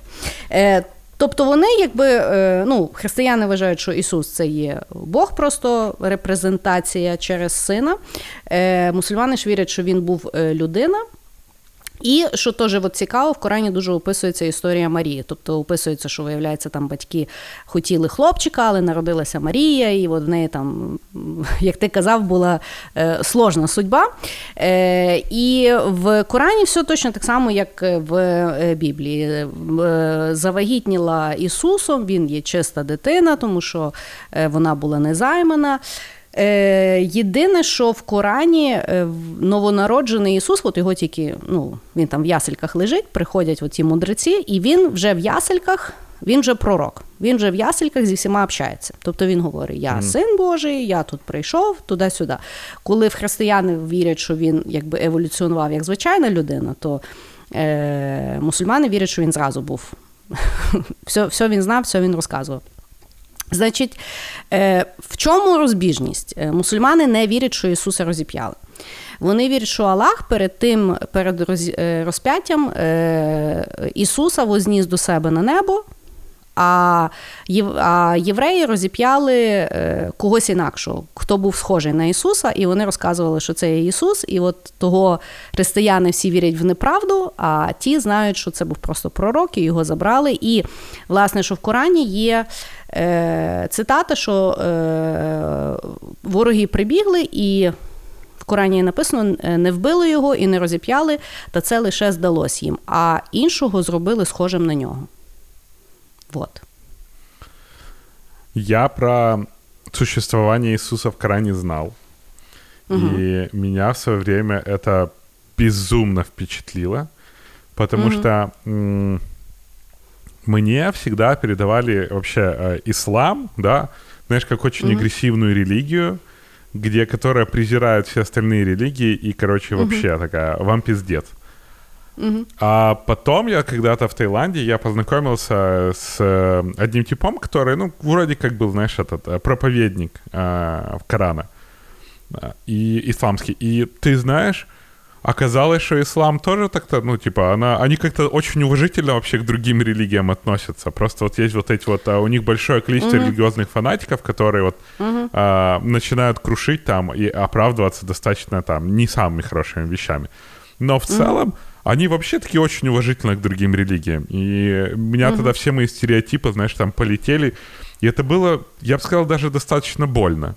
Е, тобто вони, якби ну, християни вважають, що Ісус це є Бог, просто репрезентація через сина. Мусульмани ж вірять, що він був людина. І що теж от цікаво, в Корані дуже описується історія Марії. Тобто описується, що виявляється, там батьки хотіли хлопчика, але народилася Марія, і от в неї там, як ти казав, була е, сложна судьба. Е, І в Корані все точно так само, як в е, Біблії. Е, завагітніла Ісусом, він є чиста дитина, тому що е, вона була незаймана. Е, Єдине, що в Корані е, новонароджений Ісус, от його тільки ну, він там в ясельках лежить, приходять оці мудреці, і він вже в ясельках, він вже пророк. Він вже в ясельках зі всіма общається. Тобто він говорить: Я син Божий, я тут прийшов, туди-сюди. Коли в християни вірять, що він якби еволюціонував як звичайна людина, то е, мусульмани вірять, що він зразу був. Все, все він знав, все він розказував. Значить, е, в чому розбіжність? Е, мусульмани не вірять, що Ісуса розіп'яли. Вони вірять, що Аллах перед тим, перед е, розп'яттям Ісуса возніс до себе на небо, а євреї розіп'яли когось інакшого, хто був схожий на Ісуса, і вони розказували, що це є Ісус, і от того християни всі вірять в неправду, а ті знають, що це був просто пророк, і його забрали. І, власне, що в Корані є. Е, цитата, що е, вороги прибігли і. В Корані написано, «Е, не вбили його і не розіп'яли, та це лише здалось їм, а іншого зробили схожим на нього. Вот. Я про существование Иисуса в Коране знал. Угу. И меня в свое время это безумно впечатлило, потому угу. что м- мне всегда передавали вообще э, ислам, да, знаешь, как очень mm-hmm. агрессивную религию, где, которая презирает все остальные религии и, короче, вообще mm-hmm. такая, вам пиздец. А потом я когда-то в Таиланде, я познакомился с э, одним типом, который, ну, вроде как был, знаешь, этот э, проповедник э, Корана э, и исламский. И ты знаешь, Оказалось, что ислам тоже так-то, ну, типа, она, они как-то очень уважительно вообще к другим религиям относятся. Просто вот есть вот эти вот, а, у них большое количество mm-hmm. религиозных фанатиков, которые вот mm-hmm. а, начинают крушить там и оправдываться достаточно там не самыми хорошими вещами. Но в mm-hmm. целом они вообще такие очень уважительны к другим религиям. И у меня mm-hmm. тогда все мои стереотипы, знаешь, там полетели. И это было, я бы сказал, даже достаточно больно.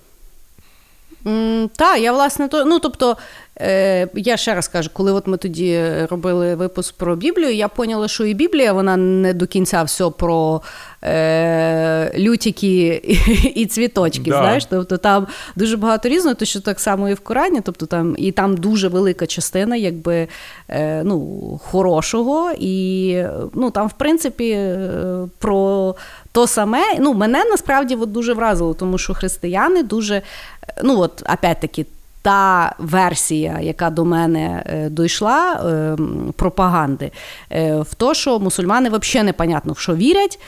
Mm, так, я власне то. Ну тобто, Е, Я ще раз кажу, коли от ми тоді робили випуск про Біблію, я поняла, що і Біблія вона не до кінця все про е, лютики і, цвіточки. Да. знаєш, тобто Там дуже багато різного, то що так само і в Корані, тобто там і там дуже велика частина якби, е, ну, хорошого. І ну, там, в принципі, е, про то саме. Ну, Мене насправді от дуже вразило, тому що християни дуже, ну от, опять-таки, та версія, яка до мене е, дійшла, е, пропаганди, е, в то, що мусульмани взагалі непонятно, в що вірять.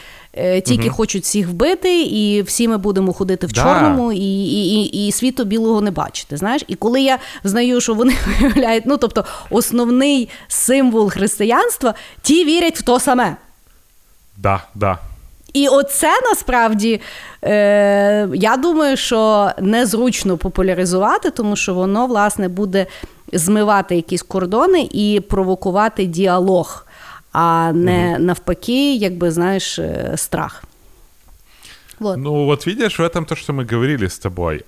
Тільки угу. хочуть всіх вбити, і всі ми будемо ходити в да. чорному, і і, і, і світу білого не бачити. Знаєш, і коли я знаю, що вони виявляють, ну тобто основний символ християнства, ті вірять в то саме. Да, да. І оце насправді е, я думаю, що незручно популяризувати, тому що воно власне буде змивати якісь кордони і провокувати діалог, а не угу. навпаки, якби знаєш, э, страх. Вот. Ну вот видишь, в этом то, что мы говорили с тобой,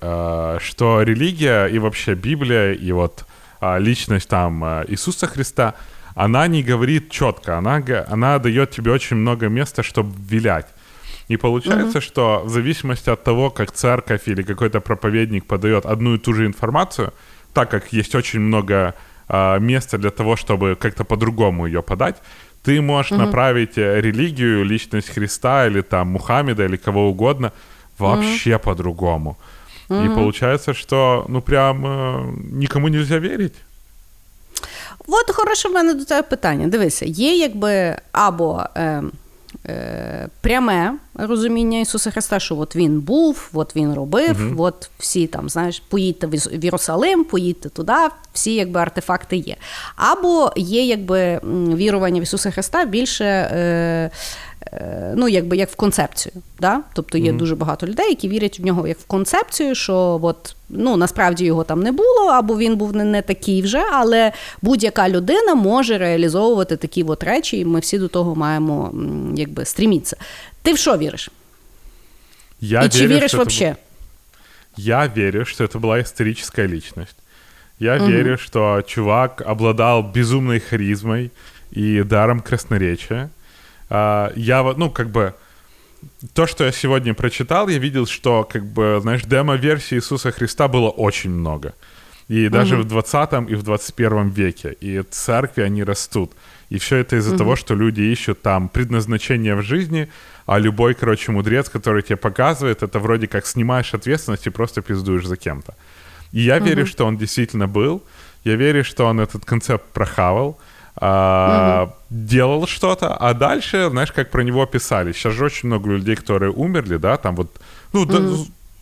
что религия и вообще Библия, и вот личность там Иисуса Христа, она не говорит четко, она, она дает тебе очень много места, чтобы вилять. И получается, угу. что в зависимости от того, как церковь или какой-то проповедник подает одну и ту же информацию, так как есть очень много э, места для того, чтобы как-то по-другому ее подать, ты можешь угу. направить э, религию, личность Христа или там Мухаммеда или кого угодно вообще угу. по-другому. Угу. И получается, что ну прям э, никому нельзя верить. От хороше в мене до тебе питання. Дивися, є якби або. Е... Е, пряме розуміння Ісуса Христа, що от Він був, от Він робив, угу. от всі там, знаєш, поїдьте в Єрусалим, поїдьте туди, всі якби артефакти є. Або є якби вірування в Ісуса Христа більше. Е, Е, ну, якби як в концепцію. Да? Тобто є mm-hmm. дуже багато людей, які вірять в нього як в концепцію, що от, ну, насправді його там не було, або він був не, не такий вже, але будь-яка людина може реалізовувати такі от речі, і ми всі до того маємо якби, стрімітися. Ти в що віриш? Я и чи веришь вообще? Это... Я верю, что это была историческая личность. Я угу. верю, что чувак обладал безумной харизмой и даром красноречия. А, я, ну, как бы, то, что я сегодня прочитал, я видел, что, как бы, знаешь, демо-версии Иисуса Христа было очень много. И даже угу. в 20 и в 21 веке. И церкви, они растут. И все это из-за угу. того, что люди ищут там предназначение в жизни, а любой, короче, мудрец, который тебе показывает, это вроде как снимаешь ответственность и просто пиздуешь за кем-то. И я угу. верю, что он действительно был. Я верю, что он этот концепт прохавал а, угу. делал что-то, а дальше, знаешь, как про него писали. Сейчас же очень много людей, которые умерли, да, там вот, ну, угу. да,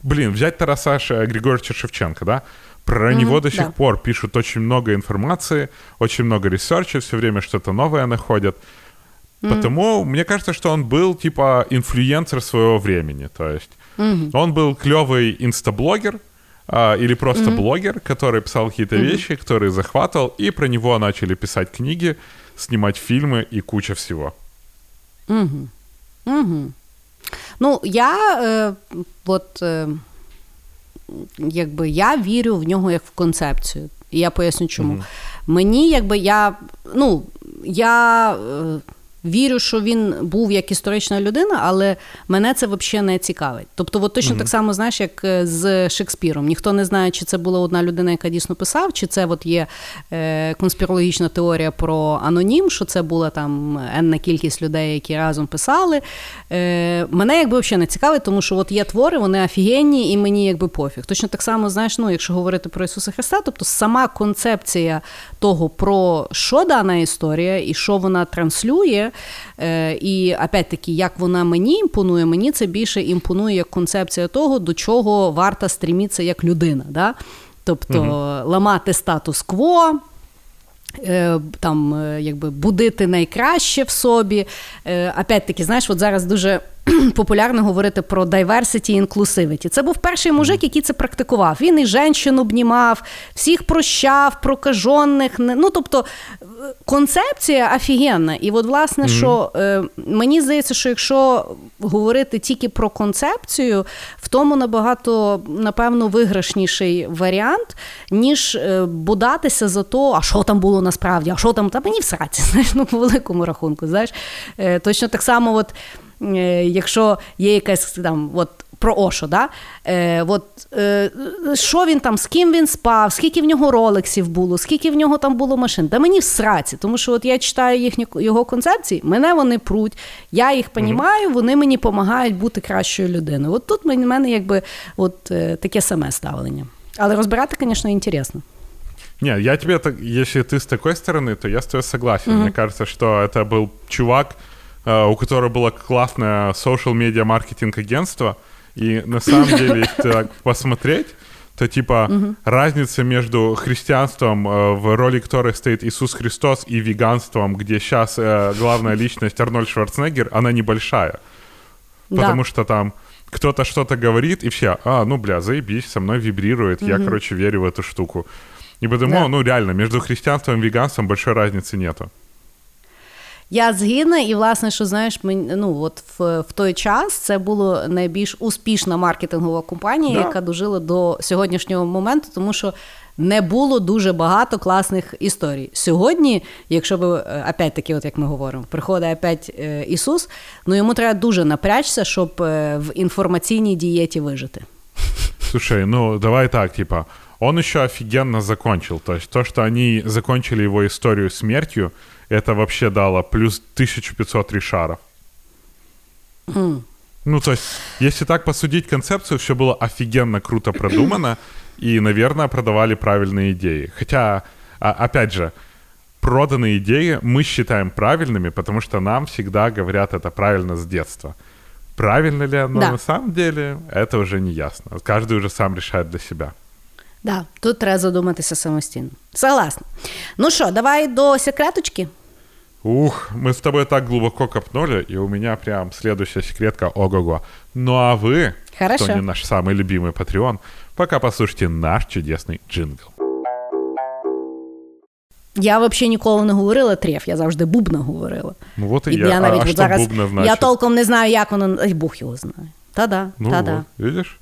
блин, взять Тараса Григорьевича Шевченко, да, про угу, него до сих да. пор пишут очень много информации, очень много ресерча, все время что-то новое находят. mm Потому мне кажется, что он был типа инфлюенсер своего времени. То есть mm он был клевый инстаблогер, а, или просто mm-hmm. блогер, который писал какие-то mm-hmm. вещи, которые захватывал, и про него начали писать книги, снимать фильмы и куча всего. Угу. Угу. Ну, я е, от, е, якби я вірю в нього як в концепцію. І я поясню, чому. Угу. Мені, якби я, ну, я. Е, вірю, що він був як історична людина, але мене це взагалі не цікавить. Тобто, от точно mm-hmm. так само, знаєш, як е, з Шекспіром. Ніхто не знає, чи це була одна людина, яка дійсно писав, чи це от є е, конспірологічна теорія про анонім, що це була там енна кількість людей, які разом писали. Е, Мене якби взагалі не цікавить, тому що от є твори, вони офігенні, і мені якби пофіг. Точно так само, знаєш, ну, якщо говорити про Ісуса Христа, тобто сама концепція того, про що дана історія і що вона транслює. Е, І опять-таки, як вона мені імпонує, мені це більше імпонує як концепція того, до чого варта стрімітися як людина. Да? Тобто угу. ламати статус-кво. Е, там, е, якби будити найкраще в собі. Опять-таки, знаєш, от зараз дуже популярно говорити про diversity inclusivity. Це був перший мужик, який це практикував. Він і женщин обнімав, всіх прощав, прокажених. Ну, тобто, концепція офігенна. І от, власне, mm-hmm. що е, мені здається, що якщо говорити тільки про концепцію, в тому набагато, напевно, виграшніший варіант, ніж е, бодатися за то, а що там було насправді, а що там, та мені в сраці, знаєш, ну, по великому рахунку. знаєш. Е, точно так само, от. Е, якщо є якась там от. Про Ошо, да? Е, от, е, що він там, з ким він спав, скільки в нього ролексів було, скільки в нього там було машин. Да мені в сраці, тому що от я читаю їхні його концепції, мене вони пруть, я їх понімаю, вони мені допомагають бути кращою людиною. От тут в мене якби от, е, таке саме ставлення. Але розбирати, звісно, інтересно. Не, я тебе так, если ты с такой стороны, то я с тобой согласен. Мне кажется, что это был чувак, э, у которого было классное social media маркетинг агентство, и на самом деле, если так посмотреть, то типа разница между христианством, э, в роли которой стоит Иисус Христос, и веганством, где сейчас э, главная личность Арнольд Шварценеггер, она небольшая. Потому Да. что там кто-то что-то говорит, и все, а, ну, бля, заебись, со мной вибрирует, я, короче, верю в эту штуку. И потому, Да. ну, реально, между христианством и веганством большой разницы нету. Я згідна, і власне, що знаєш, мені, ну от в, в той час це була найбільш успішна маркетингова компанія, Да. яка дожила до сьогоднішнього моменту, тому що не було дуже багато класних історій. Сьогодні, якщо ви е, опять-таки, от як ми говоримо, приходить опять е, Ісус, ну йому треба дуже напрячся, щоб е, в інформаційній дієті вижити. Слушай, ну, давай так, типа, он еще офигенно закончил. То есть то, что они закончили его историю смертью, это вообще дало плюс 1500 ришаров. Ну, то есть, если так посудить концепцию, все было офигенно круто продумано, и, наверное, продавали правильные идеи. Хотя, а- опять же, проданные идеи мы считаем правильными, потому что нам всегда говорят это правильно с детства. Правильно ли оно Да. на самом деле, это уже не ясно. Каждый уже сам решает для себя. Да, тут треба задуматися самостійно. Согласна. Ну що, давай до секреточки. Ух, мы с тобой так глубоко копнули, и у меня прям следующая секретка ого-го. Ну а вы, Хорошо. кто не наш самый любимый Patreon, пока послушайте наш чудесный джингл. Я взагалі ніколи не говорила треф, я завжди бубна говорила. Ну вот и, І я. я навіть а от что зараз бубна значит? я толком не знаю, як воно. Ай, Бог його знає. Та-да, Ну та-да. вот, видишь?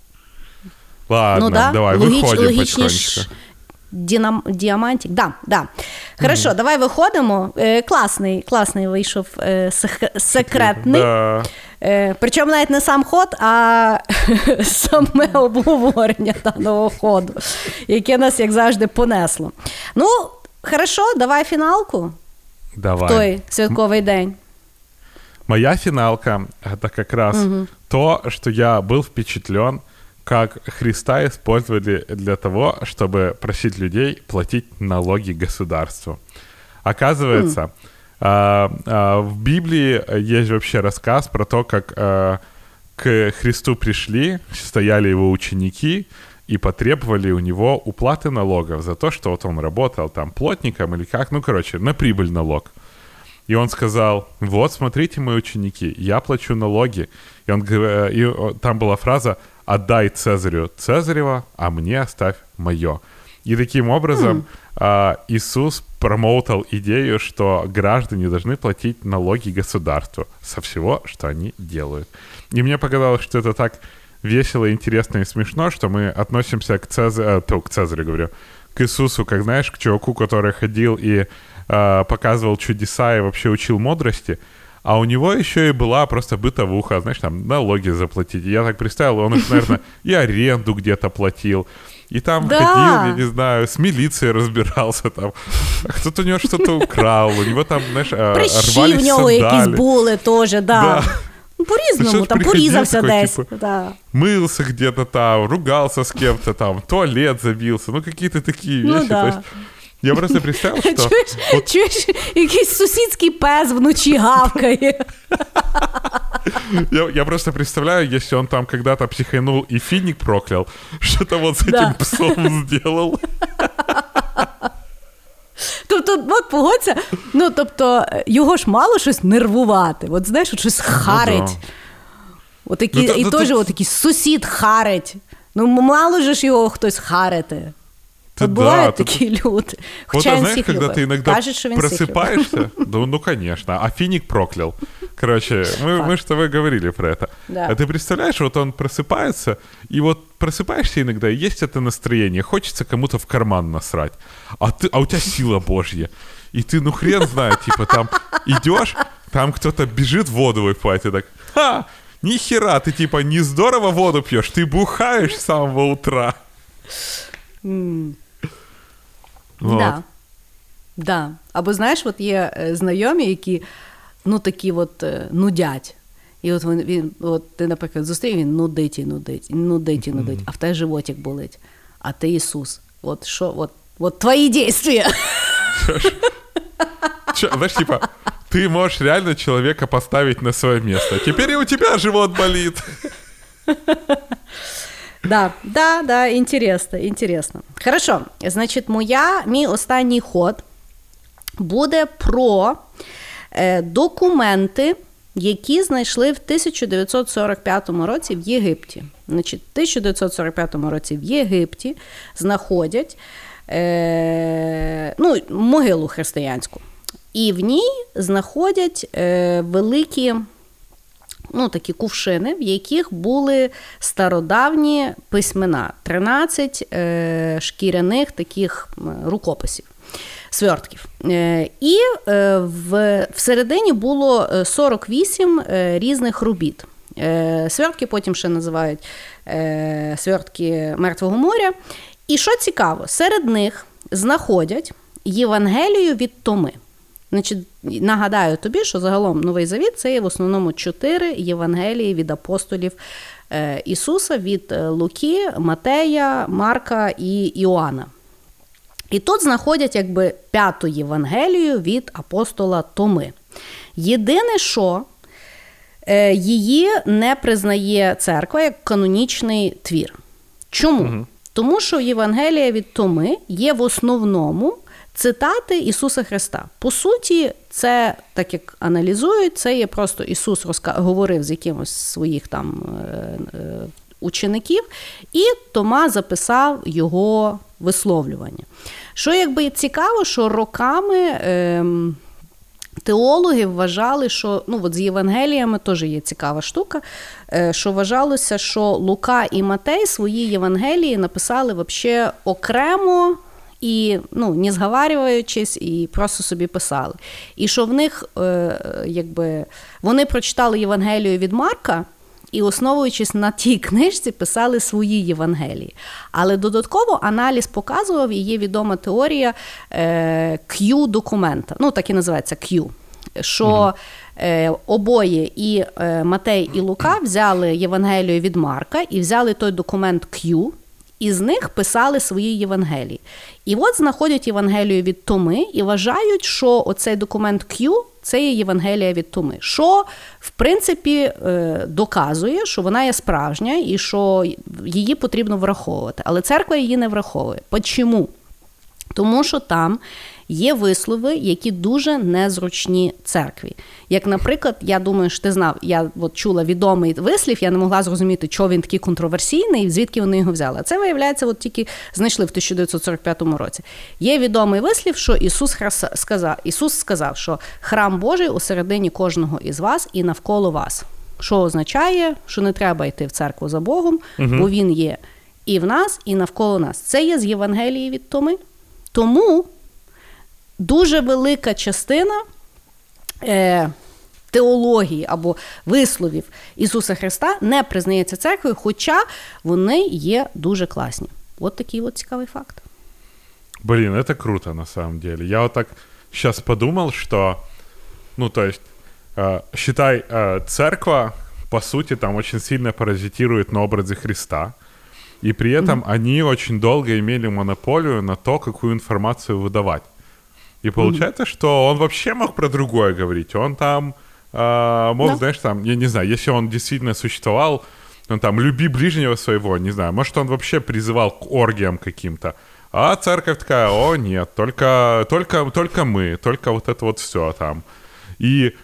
Ладно, ну да, давай, логіч, выходим логічні ж потихонечку. дінам, діамантик. Да, да. Хорошо, давай виходимо. Е, класний, класний вийшов е, сек- секретний. Да. Е, причому навіть не сам ход, а саме обговорення даного ходу, яке нас, як завжди, понесло. Ну, хорошо, давай фіналку Давай. в той святковий день. Моя финалка — это как раз то, что я был впечатлен, как Христа использовали для того, чтобы просить людей платить налоги государству. Оказывается, а, а, в Библии есть вообще рассказ про то, как а, к Христу пришли, стояли его ученики и потребовали у него уплаты налогов за то, что вот он работал там плотником или как, ну, короче, на прибыль налог. И он сказал, вот, смотрите, мои ученики, я плачу налоги. И, он, и о, там была фраза «отдай Цезарю Цезарева, а мне оставь мое». И таким образом а, Иисус промоутал идею, что граждане должны платить налоги государству со всего, что они делают. И мне показалось, что это так весело, интересно и смешно, что мы относимся к Цезарю, то, к Цезарю говорю, к Иисусу, как знаешь, к чуваку, который ходил и э, показывал чудеса и вообще учил мудрости, а у него еще и была просто бытовуха, знаешь, там налоги заплатить. И Я так представил, он, уж, наверное, и аренду где-то платил, и там Да. ходил, я не знаю, с милицией разбирался там. А Кто-то у него что-то украл, у него там, знаешь, э, Прищі рвались в нього якісь сандали. були теж, да. Да. Ну, По-різному, Причому там приходив порізався такий, десь. типу, Да. мылся где-то там, ругался с кем-то там, в туалет забился, ну какие-то такие Ну вещи. да. То есть я просто представил, что Чуєш, вот чуєш, якийсь сусідський пес вночі гавкає. я, я просто представляю, если он там когда-то психанул и финик проклял, что-то вот с Да. этим псом сделал. Тобто, от погодься, ну тобто, його ж мало щось нервувати. От знаєш, от щось харить. Ну да. От такі, Ну, та- і та- теж та- от такий сусід харить. Ну, мало же ж його хтось харити. Та От да, бувають та- такі люди. Вот, Хоча а він знаешь, всіх когда любить. ты иногда Каже, що він всіх любить. просыпаешься, ну, ну, конечно, а финик проклял. Короче, мы, мы с тобой говорили про это. Да. А ты представляешь, вот он просыпается, и вот просыпаешься иногда, и есть это настроение, хочется кому-то в карман насрать, а, ты, а у тебя сила божья. И ты, ну хрен знает, типа там идешь, там кто-то бежит воду выпивать, и так, ха, ни хера, ты типа не здорово воду пьешь, ты бухаешь с самого утра. Вот. Да. Да. Або знаєш, от є е, знайомі, які ну такі от е, нудять. І от він, він от ти, наприклад, зустрів, він нудить і нудить, нудить і нудить, а в тебе животик болить. а ти Ісус. От що, от, от твої дійства. Знаешь, типа, ты можешь реально человека поставить на свое место. Теперь и у тебя живот болит. Да, да, да, інтересно, інтересно. Хорошо, значить, моя, мій останній ход буде про е, документи, які знайшли в 1945 році в Єгипті. Значить, в 1945 році в Єгипті знаходять е, ну, могилу християнську. І в ній знаходять е, великі ну, такі кувшини, в яких були стародавні письмена, 13 е, шкіряних таких рукописів. Свертків. Е, і е, в, всередині було 48 е, різних робіт. Свертки потім ще називають свертки Мертвого моря. І що цікаво, серед них знаходять Євангелію від Томи. Значить, Нагадаю тобі, що загалом Новий Завіт це є в основному чотири Євангелії від апостолів Ісуса від Луки, Матея, Марка і Іоанна. І тут знаходять якби п'яту Євангелію від апостола Томи. Єдине, що е, її не признає церква як канонічний твір. Чому? Угу. Тому що Євангелія від Томи є в основному цитати Ісуса Христа. По суті, це, так як аналізують, це є просто Ісус розка... говорив з якимось своїх там е, е, учеників, і Тома записав його висловлювання. Що якби цікаво, що роками. Е, Теологи вважали, що ну от з Євангеліями теж є цікава штука, е, що вважалося, що Лука і Матей свої Євангелії написали вообще окремо і ну, не зговарюючись, і просто собі писали. І що в них, е, якби вони прочитали Євангелію від Марка і, основуючись на тій книжці, писали свої Євангелії. Але додатково аналіз показував і є відома теорія е, Q-документа. Ну, так і називається Q. Що е, обоє і е, Матей, і Лука взяли Євангелію від Марка і взяли той документ Q. І з них писали свої Євангелії. І от знаходять Євангелію від Томи і вважають, що оцей документ Q це є Євангелія від Томи, що в принципі е, доказує, що вона є справжня і що її потрібно враховувати. Але церква її не враховує. Чому? Тому що там є вислови, які дуже незручні церкві. Як, наприклад, я думаю, що ти знав, я от чула відомий вислів, я не могла зрозуміти, чого він такий контроверсійний, звідки вони його взяли. Це виявляється, от тільки знайшли в 1945 році. Є відомий вислів, що Ісус сказав, Ісус сказав, що храм Божий у середині кожного із вас і навколо вас. Що означає, що не треба йти в церкву за Богом, угу. бо Він є і в нас, і навколо нас. Це є з Євангелії від Томи. Тому дуже велика частина е, теології або висловів Ісуса Христа не признається церквою, хоча вони є дуже класні. От такий от цікавий факт. Блин, это круто на самом деле. Я вот так сейчас подумал, что, ну, то есть, э, считай, э, церковь, по сути, там очень сильно паразитирует на образе Христа, и при этом mm-hmm. они очень долго имели монополию на то, какую информацию выдавать. И получается, mm-hmm. что он вообще мог про другое говорить. Он там э, мог, да. знаешь, там, я не знаю, если он действительно существовал, он там люби ближнего своего, не знаю, может, он вообще призывал к оргиям каким-то. А церковь такая, о, нет, только, только, только мы, только вот это вот все там. И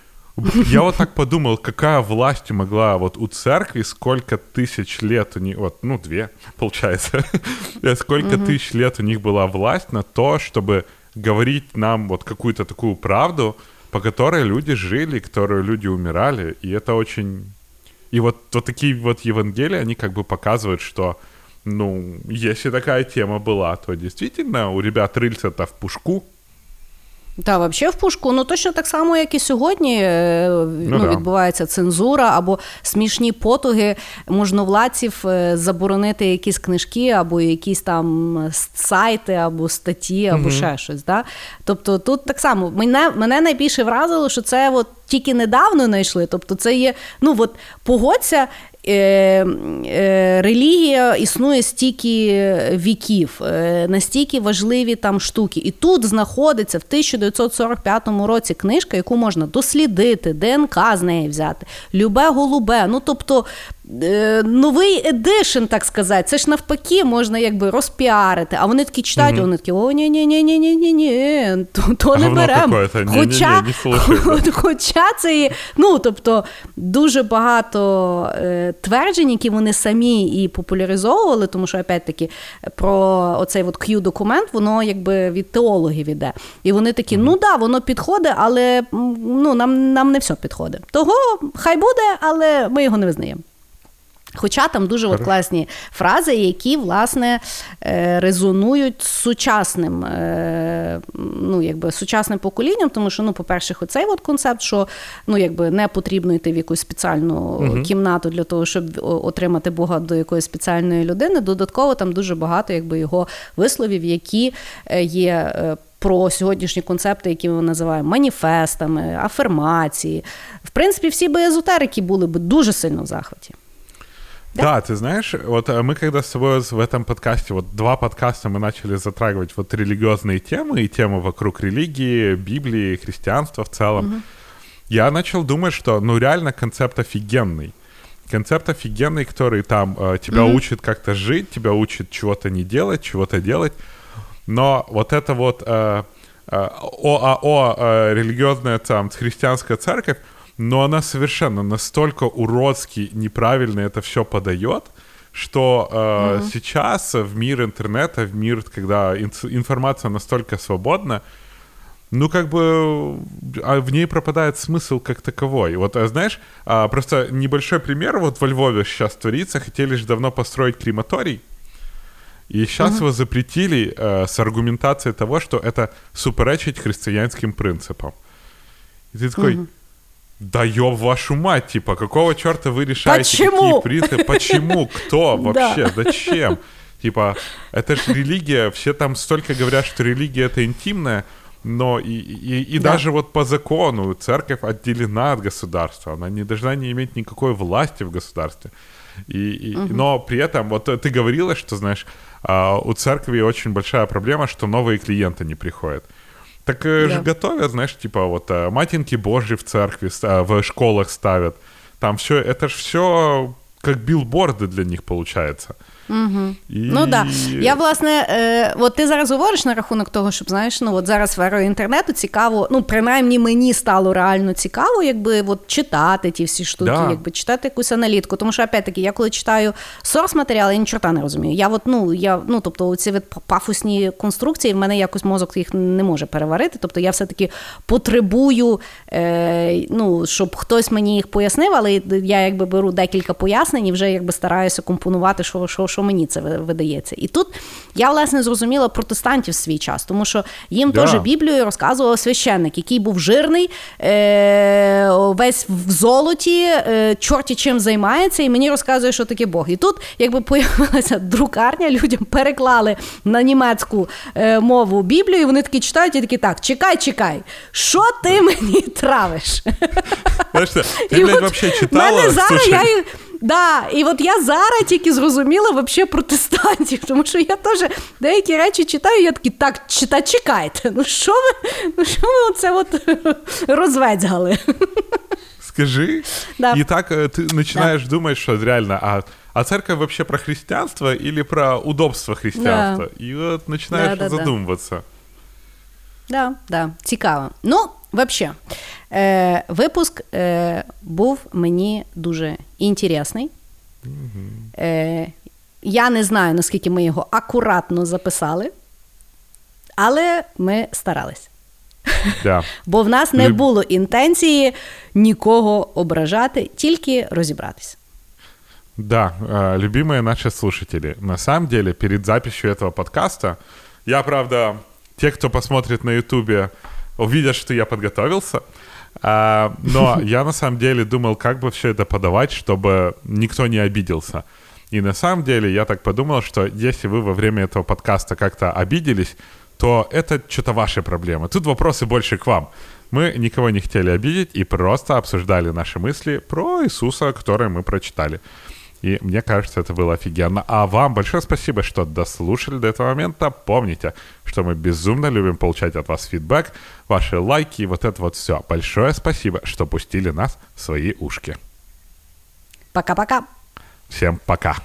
я вот так подумал, какая власть могла вот у церкви, сколько тысяч лет у них, вот, ну, две, получается, сколько тысяч лет у них была власть на то, чтобы говорить нам вот какую-то такую правду, по которой люди жили, которой люди умирали, и это очень... И вот, вот такие вот Евангелия, они как бы показывают, что, ну, если такая тема была, то действительно у ребят рыльца-то в пушку, та, взагалі в пушку. Ну точно так само, як і сьогодні е, ну, ну, відбувається цензура або смішні потуги можновладців е, заборонити якісь книжки, або якісь там сайти, або статті, або угу. ще щось. Да? Тобто тут так само мене мене найбільше вразило, що це от тільки недавно знайшли. Тобто, це є, ну от погодься, релігія існує стільки віків, е, настільки важливі там штуки. І тут знаходиться в 1945 році книжка, яку можна дослідити, ДНК з неї взяти, любе голубе. Ну тобто Е, новий едишн, так сказати. Це ж навпаки, можна якби розпіарити. А вони такі читають, mm вони такі, о, ні ні ні ні ні ні ні то, то не беремо. Хоча, хоча це ну, тобто, дуже багато е, тверджень, які вони самі і популяризовували, тому що, опять-таки, про оцей от Q-документ, воно якби від теологів іде. І вони такі, mm ну да, воно підходить, але ну, нам, нам не все підходить. Того хай буде, але ми його не визнаємо. Хоча там дуже от класні фрази, які власне е, резонують з сучасним е, ну, якби, сучасним поколінням, тому що, ну, по-перше, оцей от концепт, що ну, якби, не потрібно йти в якусь спеціальну угу. кімнату для того, щоб отримати Бога до якоїсь спеціальної людини. Додатково там дуже багато якби, його висловів, які е, є. Про сьогоднішні концепти, які ми називаємо маніфестами, афермації. В принципі, всі би езотерики були б дуже сильно в захваті. Да? да, ты знаешь, вот э, мы когда с тобой в этом подкасте, вот два подкаста мы начали затрагивать вот религиозные темы и темы вокруг религии, Библии, христианства в целом, угу. я начал думать, что ну реально концепт офигенный. Концепт офигенный, который там э, тебя угу. учит как-то жить, тебя учит чего-то не делать, чего-то делать. Но вот это вот э, э, ОАО, э, религиозная там христианская церковь, но она совершенно настолько уродски неправильно это все подает, что э, mm-hmm. сейчас в мир интернета, в мир, когда информация настолько свободна, ну, как бы а в ней пропадает смысл как таковой. Вот, а знаешь, а, просто небольшой пример, вот во Львове сейчас творится, хотели же давно построить крематорий, и сейчас угу. его запретили э, с аргументацией того, что это суперечить христианским принципам. И ты такой, угу. Да ёб вашу мать, типа, какого черта вы решаете Почему? какие принципы? Почему? Кто вообще? Зачем? Типа, это же религия, все там столько говорят, что религия это интимная, но и, и, и да. даже вот по закону церковь отделена от государства, она не должна не иметь никакой власти в государстве. И, и, угу. Но при этом, вот ты говорила, что, знаешь, а, у церкви очень большая проблема, что новые клиенты не приходят. Так э, да. же готовят, знаешь, типа вот э, матинки Божьи в церкви, э, в школах ставят. Там все, это же все как билборды для них получается. Угу. І... Ну так. Да. Я, власне, е, от ти зараз говориш на рахунок того, щоб знаєш, ну от зараз в еру інтернету цікаво, ну, принаймні мені стало реально цікаво, якби от читати ті всі штуки, да. якби читати якусь аналітику. Тому що, опять-таки, я коли читаю сорс матеріали, я нічого не розумію. Я от, ну, я, ну, тобто, ці пафосні конструкції, в мене якось мозок їх не може переварити. Тобто я все-таки потребую, е, ну, щоб хтось мені їх пояснив, але я якби беру декілька пояснень і вже якби стараюся компонувати, що, що, що що мені це видається. І тут я власне зрозуміла протестантів свій час, тому що їм да. теж Біблію розказував священник, який був жирний, е- весь в золоті, е- чорті чим займається, і мені розказує, що таке Бог. І тут, якби появилася друкарня, людям переклали на німецьку е- мову Біблію, і вони такі читають і такі так: чекай, чекай, що ти мені травиш? Знаєш, ти, блядь, взагалі читала? Зараз я Да, і от я зараз тільки зрозуміла вообще протестантів, тому що я теж деякі речі читаю, я такі, так, чита, чекайте, ну що ви ну що ви оце от розведзгали? Скажи. Да. И так э, ты начинаешь да. думать, что реально, а, а церковь вообще про христианство или про удобство христианства? Да. И вот начинаешь да, да, задумываться. Да, да, цікаво. Ну, Взагалі, е, випуск е, був мені дуже інтересний. Е, Я не знаю, наскільки ми його акуратно записали, але ми старались. Да. Бо в нас не було інтенції нікого ображати, тільки розібратися. Да, любимые наши слушатели, на самом деле, перед записью этого подкаста, я, правда, те, кто посмотрит на Ютубе увидят, что я подготовился. А, но я на самом деле думал, как бы все это подавать, чтобы никто не обиделся. И на самом деле я так подумал, что если вы во время этого подкаста как-то обиделись, то это что-то ваши проблемы. Тут вопросы больше к вам. Мы никого не хотели обидеть и просто обсуждали наши мысли про Иисуса, которые мы прочитали. И мне кажется, это было офигенно. А вам большое спасибо, что дослушали до этого момента. Помните, что мы безумно любим получать от вас фидбэк, ваши лайки и вот это вот все. Большое спасибо, что пустили нас в свои ушки. Пока-пока. Всем пока.